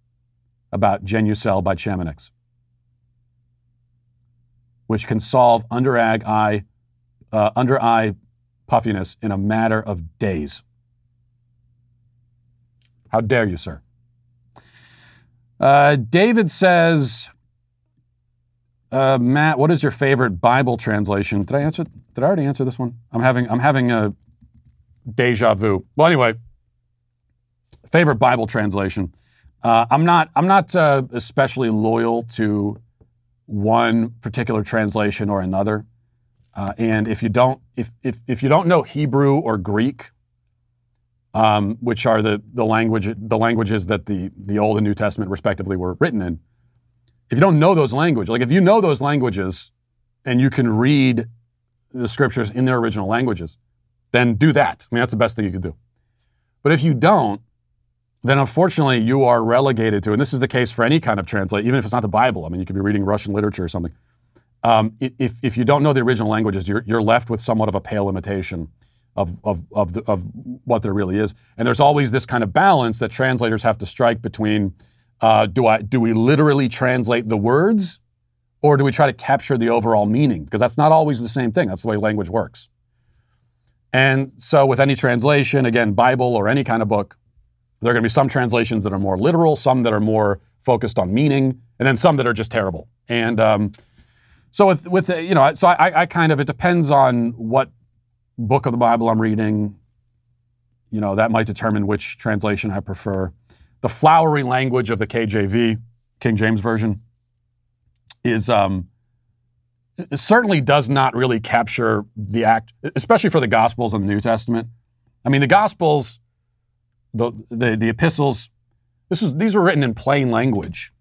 about Genucel by Chamonix, which can solve under eye, uh, under eye puffiness in a matter of days. How dare you, sir? Uh, David says, uh, Matt, what is your favorite Bible translation? Did I answer? Did I already answer this one? I'm having I'm having a deja vu. Well, anyway, favorite Bible translation. Uh, I'm not. I'm not uh, especially loyal to one particular translation or another. Uh, and if you don't, if, if if you don't know Hebrew or Greek, um, which are the the language the languages that the the Old and New Testament respectively were written in, if you don't know those languages, like if you know those languages, and you can read the scriptures in their original languages, then do that. I mean, that's the best thing you could do. But if you don't, then unfortunately you are relegated to, and this is the case for any kind of translate, even if it's not the Bible. I mean, you could be reading Russian literature or something. Um, if, if you don't know the original languages, you're, you're left with somewhat of a pale imitation of, of, of, the, of what there really is. And there's always this kind of balance that translators have to strike between uh, do, I, do we literally translate the words or do we try to capture the overall meaning? Because that's not always the same thing. That's the way language works. And so, with any translation, again, Bible or any kind of book, there are going to be some translations that are more literal, some that are more focused on meaning, and then some that are just terrible. And um, so, with, with you know, so I, I kind of, it depends on what book of the Bible I'm reading. You know, that might determine which translation I prefer. The flowery language of the KJV, King James Version, is um, certainly does not really capture the act, especially for the Gospels and the New Testament. I mean, the Gospels, the, the, the epistles, this was, these were written in plain language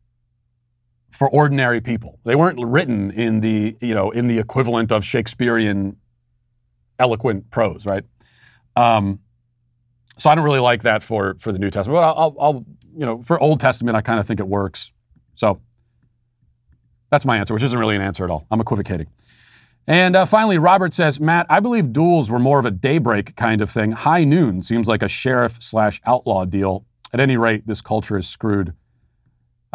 for ordinary people. They weren't written in the, you know, in the equivalent of Shakespearean eloquent prose, right? Um, so I don't really like that for for the New Testament. But I'll, I'll, you know, for Old Testament, I kind of think it works. So that's my answer, which isn't really an answer at all. I'm equivocating. And uh, finally, Robert says, Matt, I believe duels were more of a daybreak kind of thing. High noon seems like a sheriff slash outlaw deal. At any rate, this culture is screwed.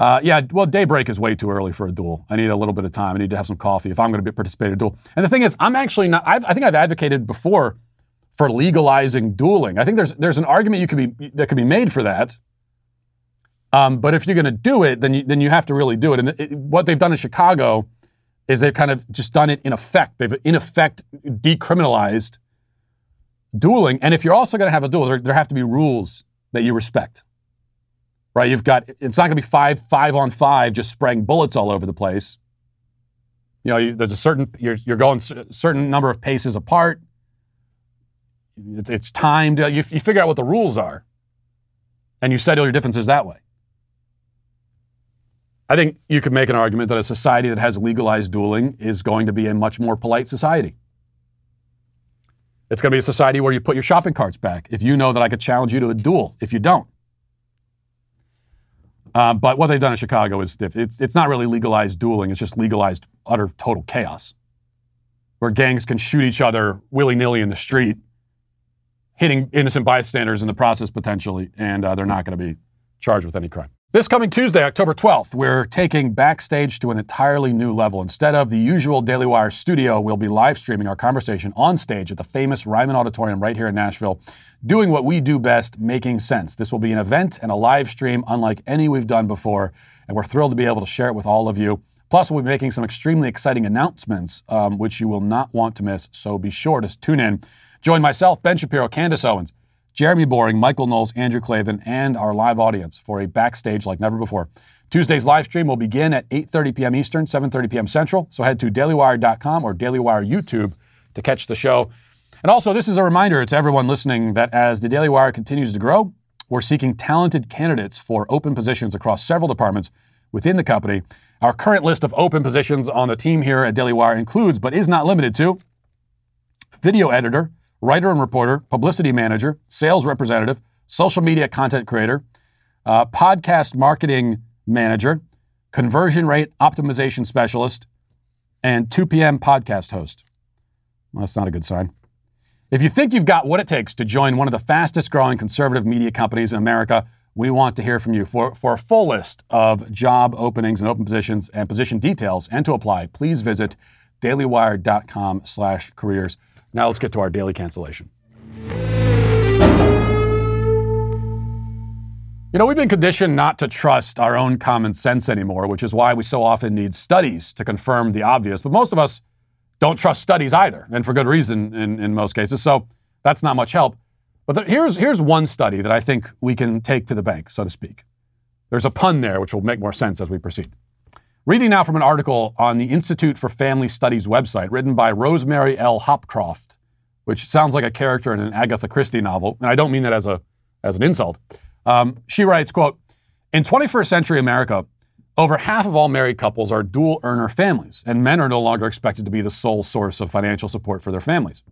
Uh, yeah, well, daybreak is way too early for a duel. I need a little bit of time. I need to have some coffee if I'm going to participate in a duel. And the thing is, I'm actually not. I've, I think I've advocated before for legalizing dueling. I think there's there's an argument you could be that could be made for that. Um, but if you're going to do it, then you, then you have to really do it. And it, what they've done in Chicago is they've kind of just done it in effect. They've in effect decriminalized dueling. And if you're also going to have a duel, there, there have to be rules that you respect. Right? You've got it's not going to be five five on five just spraying bullets all over the place. You know, you, there's a certain you're you're going a certain number of paces apart. It's, it's timed. You, you figure out what the rules are, and you settle your differences that way. I think you could make an argument that a society that has legalized dueling is going to be a much more polite society. It's going to be a society where you put your shopping carts back if you know that I could challenge you to a duel if you don't. Um, but what they've done in Chicago is it's, it's not really legalized dueling, it's just legalized utter total chaos where gangs can shoot each other willy nilly in the street, hitting innocent bystanders in the process potentially, and uh, they're not going to be charged with any crime. This coming Tuesday, October 12th, we're taking backstage to an entirely new level. Instead of the usual Daily Wire studio, we'll be live streaming our conversation on stage at the famous Ryman Auditorium right here in Nashville, doing what we do best, making sense. This will be an event and a live stream unlike any we've done before, and we're thrilled to be able to share it with all of you. Plus, we'll be making some extremely exciting announcements, um, which you will not want to miss, so be sure to tune in. Join myself, Ben Shapiro, Candace Owens, Jeremy Boring, Michael Knowles, Andrew Klavan, and our live audience for a backstage like never before. Tuesday's live stream will begin at 8:30 p.m. Eastern, 7:30 p.m. Central. So head to dailywire.com or Daily Wire YouTube to catch the show. And also, this is a reminder to everyone listening that as the Daily Wire continues to grow, we're seeking talented candidates for open positions across several departments within the company. Our current list of open positions on the team here at Daily Wire includes, but is not limited to, video editor, writer and reporter, publicity manager, sales representative, social media content creator, uh, podcast marketing manager, conversion rate optimization specialist, and 2 p.m. podcast host. Well, that's not a good sign. If you think you've got what it takes to join one of the fastest growing conservative media companies in America, we want to hear from you. For, for a full list of job openings and open positions and position details and to apply, please visit dailywire.com slash careers. Now let's get to our daily cancellation. You know, we've been conditioned not to trust our own common sense anymore, which is why we so often need studies to confirm the obvious. But most of us don't trust studies either, and for good reason in, in most cases. So that's not much help. But there, here's, here's one study that I think we can take to the bank, so to speak. There's a pun there, which will make more sense as we proceed. Reading now from an article on the Institute for Family Studies website written by Rosemary L. Hopcroft, which sounds like a character in an Agatha Christie novel, and I don't mean that as, a, as an insult. Um, she writes, quote, in 21st century America, over half of all married couples are dual earner families, and men are no longer expected to be the sole source of financial support for their families.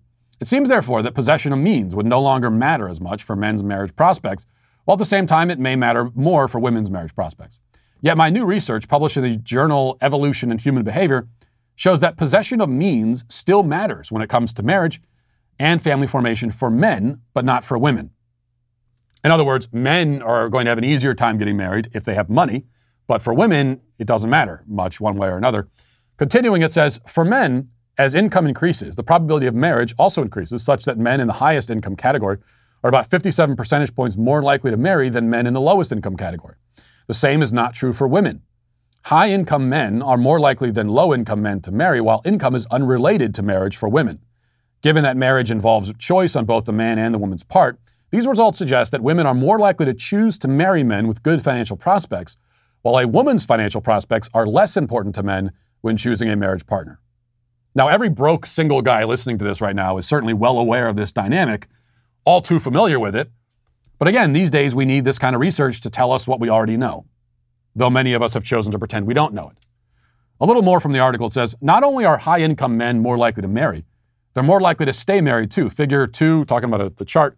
It seems, therefore, that possession of means would no longer matter as much for men's marriage prospects, while at the same time it may matter more for women's marriage prospects. Yet my new research, published in the journal Evolution and Human Behavior, shows that possession of means still matters when it comes to marriage and family formation for men, but not for women. In other words, men are going to have an easier time getting married if they have money, but for women, it doesn't matter much one way or another. Continuing, it says, for men, as income increases, the probability of marriage also increases, such that men in the highest income category are about 57 percentage points more likely to marry than men in the lowest income category. The same is not true for women. High income men are more likely than low income men to marry, while income is unrelated to marriage for women. Given that marriage involves choice on both the man and the woman's part, these results suggest that women are more likely to choose to marry men with good financial prospects, while a woman's financial prospects are less important to men when choosing a marriage partner. Now, every broke single guy listening to this right now is certainly well aware of this dynamic, all too familiar with it. But again, these days we need this kind of research to tell us what we already know, though many of us have chosen to pretend we don't know it. A little more from the article says not only are high income men more likely to marry, they're more likely to stay married too. Figure two, talking about the chart,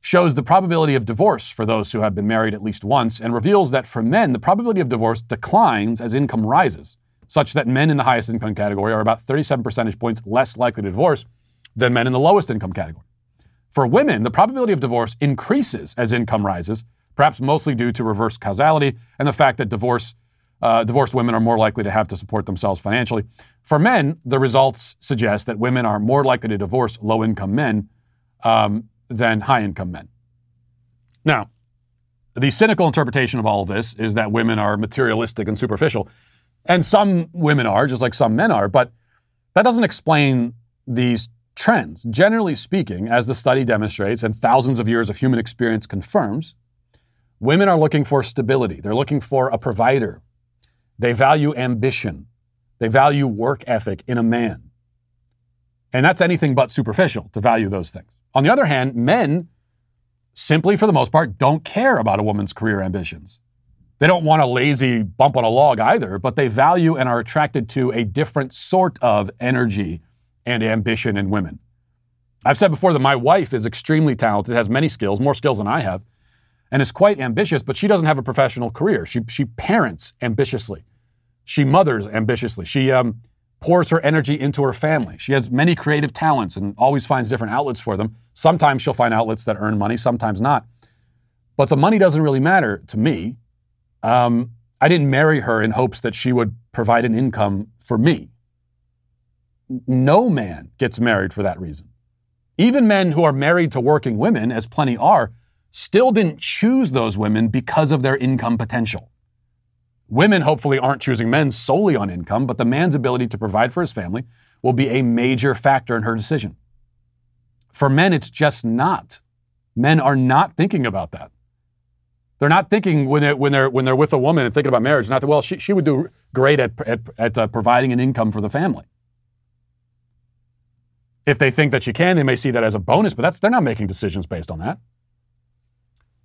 shows the probability of divorce for those who have been married at least once and reveals that for men, the probability of divorce declines as income rises, such that men in the highest income category are about 37 percentage points less likely to divorce than men in the lowest income category. For women, the probability of divorce increases as income rises, perhaps mostly due to reverse causality and the fact that divorce, uh, divorced women are more likely to have to support themselves financially. For men, the results suggest that women are more likely to divorce low income men um, than high income men. Now, the cynical interpretation of all of this is that women are materialistic and superficial. And some women are, just like some men are, but that doesn't explain these trends. Generally speaking, as the study demonstrates and thousands of years of human experience confirms, women are looking for stability. They're looking for a provider. They value ambition. They value work ethic in a man. And that's anything but superficial to value those things. On the other hand, men simply, for the most part, don't care about a woman's career ambitions. They don't want a lazy bump on a log either, but they value and are attracted to a different sort of energy and ambition in women. I've said before that my wife is extremely talented, has many skills, more skills than I have, and is quite ambitious, but she doesn't have a professional career. She, she parents ambitiously. She mothers ambitiously. She um, pours her energy into her family. She has many creative talents and always finds different outlets for them. Sometimes she'll find outlets that earn money, sometimes not. But the money doesn't really matter to me. Um, I didn't marry her in hopes that she would provide an income for me. No man gets married for that reason. Even men who are married to working women, as plenty are, still didn't choose those women because of their income potential. Women hopefully aren't choosing men solely on income, but the man's ability to provide for his family will be a major factor in her decision. For men, it's just not. Men are not thinking about that. They're not thinking when they're, when they're, when they're with a woman and thinking about marriage, not that, well, she, she would do great at, at, at uh, providing an income for the family. If they think that she can, they may see that as a bonus, but that's, they're not making decisions based on that.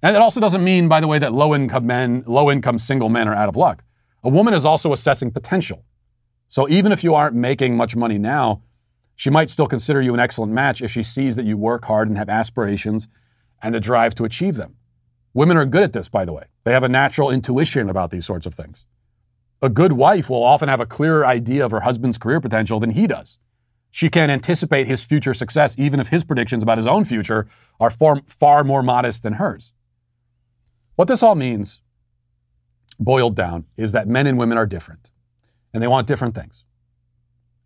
And it also doesn't mean, by the way, that low income men, low income single men are out of luck. A woman is also assessing potential. So even if you aren't making much money now, she might still consider you an excellent match if she sees that you work hard and have aspirations and the drive to achieve them. Women are good at this, by the way. They have a natural intuition about these sorts of things. A good wife will often have a clearer idea of her husband's career potential than he does. She can anticipate his future success, even if his predictions about his own future are far, far more modest than hers. What this all means, boiled down, is that men and women are different and they want different things.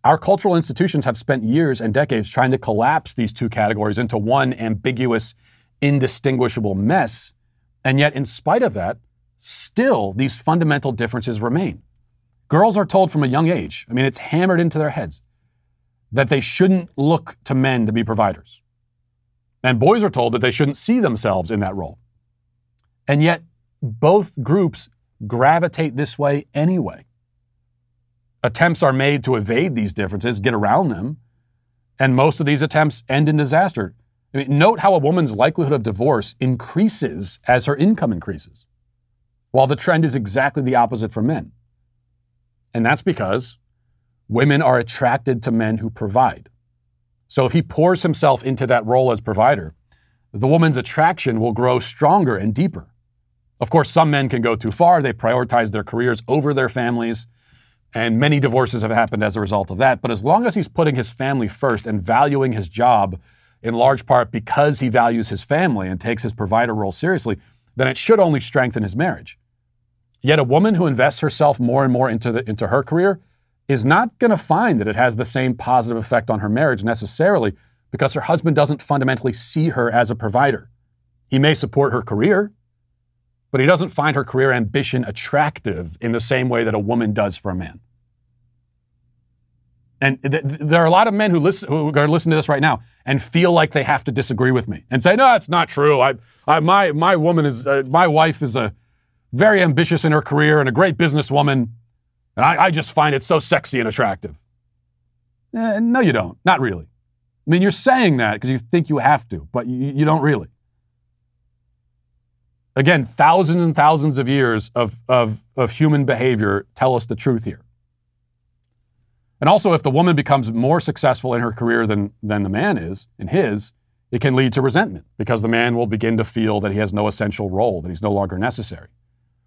Our cultural institutions have spent years and decades trying to collapse these two categories into one ambiguous, indistinguishable mess. And yet, in spite of that, still these fundamental differences remain. Girls are told from a young age, I mean, it's hammered into their heads, that they shouldn't look to men to be providers. And boys are told that they shouldn't see themselves in that role. And yet, both groups gravitate this way anyway. Attempts are made to evade these differences, get around them, and most of these attempts end in disaster. I mean, note how a woman's likelihood of divorce increases as her income increases, while the trend is exactly the opposite for men. And that's because women are attracted to men who provide. So if he pours himself into that role as provider, the woman's attraction will grow stronger and deeper. Of course, some men can go too far. They prioritize their careers over their families. And many divorces have happened as a result of that. But as long as he's putting his family first and valuing his job in large part because he values his family and takes his provider role seriously, then it should only strengthen his marriage. Yet a woman who invests herself more and more into, the, into her career is not going to find that it has the same positive effect on her marriage necessarily because her husband doesn't fundamentally see her as a provider. He may support her career, but he doesn't find her career ambition attractive in the same way that a woman does for a man. And th- th- there are a lot of men who listen who are listening to this right now and feel like they have to disagree with me and say, "No, it's not true. I, I my my woman is uh, my wife is a very ambitious in her career and a great businesswoman, and I, I just find it so sexy and attractive." Eh, no, you don't. Not really. I mean, you're saying that because you think you have to, but you, you don't really. Again, thousands and thousands of years of, of, of human behavior tell us the truth here. And also, if the woman becomes more successful in her career than, than the man is in his, it can lead to resentment because the man will begin to feel that he has no essential role, that he's no longer necessary.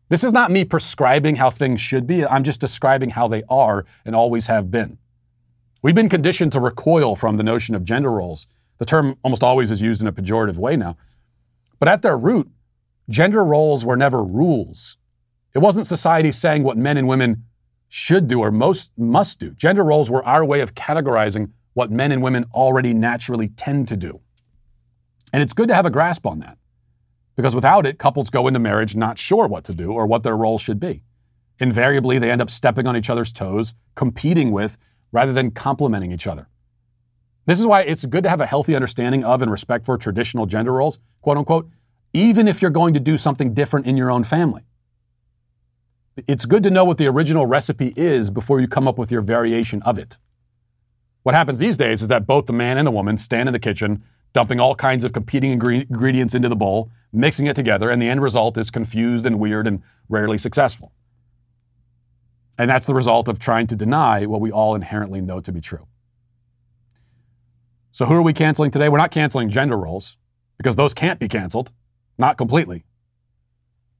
This is not me prescribing how things should be. I'm just describing how they are and always have been. We've been conditioned to recoil from the notion of gender roles. The term almost always is used in a pejorative way now. But at their root, gender roles were never rules. It wasn't society saying what men and women should do or most must do. Gender roles were our way of categorizing what men and women already naturally tend to do. And it's good to have a grasp on that. Because without it, couples go into marriage not sure what to do or what their role should be. Invariably, they end up stepping on each other's toes, competing with, rather than complementing each other. This is why it's good to have a healthy understanding of and respect for traditional gender roles, quote unquote, even if you're going to do something different in your own family. It's good to know what the original recipe is before you come up with your variation of it. What happens these days is that both the man and the woman stand in the kitchen, dumping all kinds of competing ingredients into the bowl, mixing it together, and the end result is confused and weird and rarely successful. And that's the result of trying to deny what we all inherently know to be true. So, who are we canceling today? We're not canceling gender roles because those can't be canceled, not completely.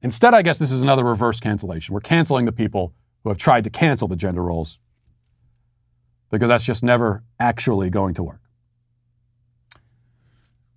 Instead, I guess this is another reverse cancellation. We're canceling the people who have tried to cancel the gender roles because that's just never actually going to work.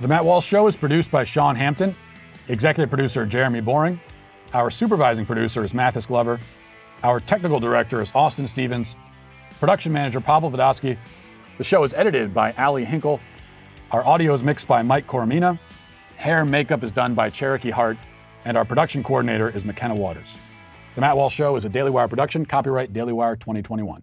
The Matt Walsh Show is produced by Sean Hampton, executive producer Jeremy Boring. Our supervising producer is Mathis Glover. Our technical director is Austin Stevens. Production manager Pavel Vodosky. The show is edited by Ali Hinkle. Our audio is mixed by Mike Coromina. Hair makeup is done by Cherokee Hart. And our production coordinator is McKenna Waters. The Matt Walsh Show is a Daily Wire production, copyright Daily Wire 2021.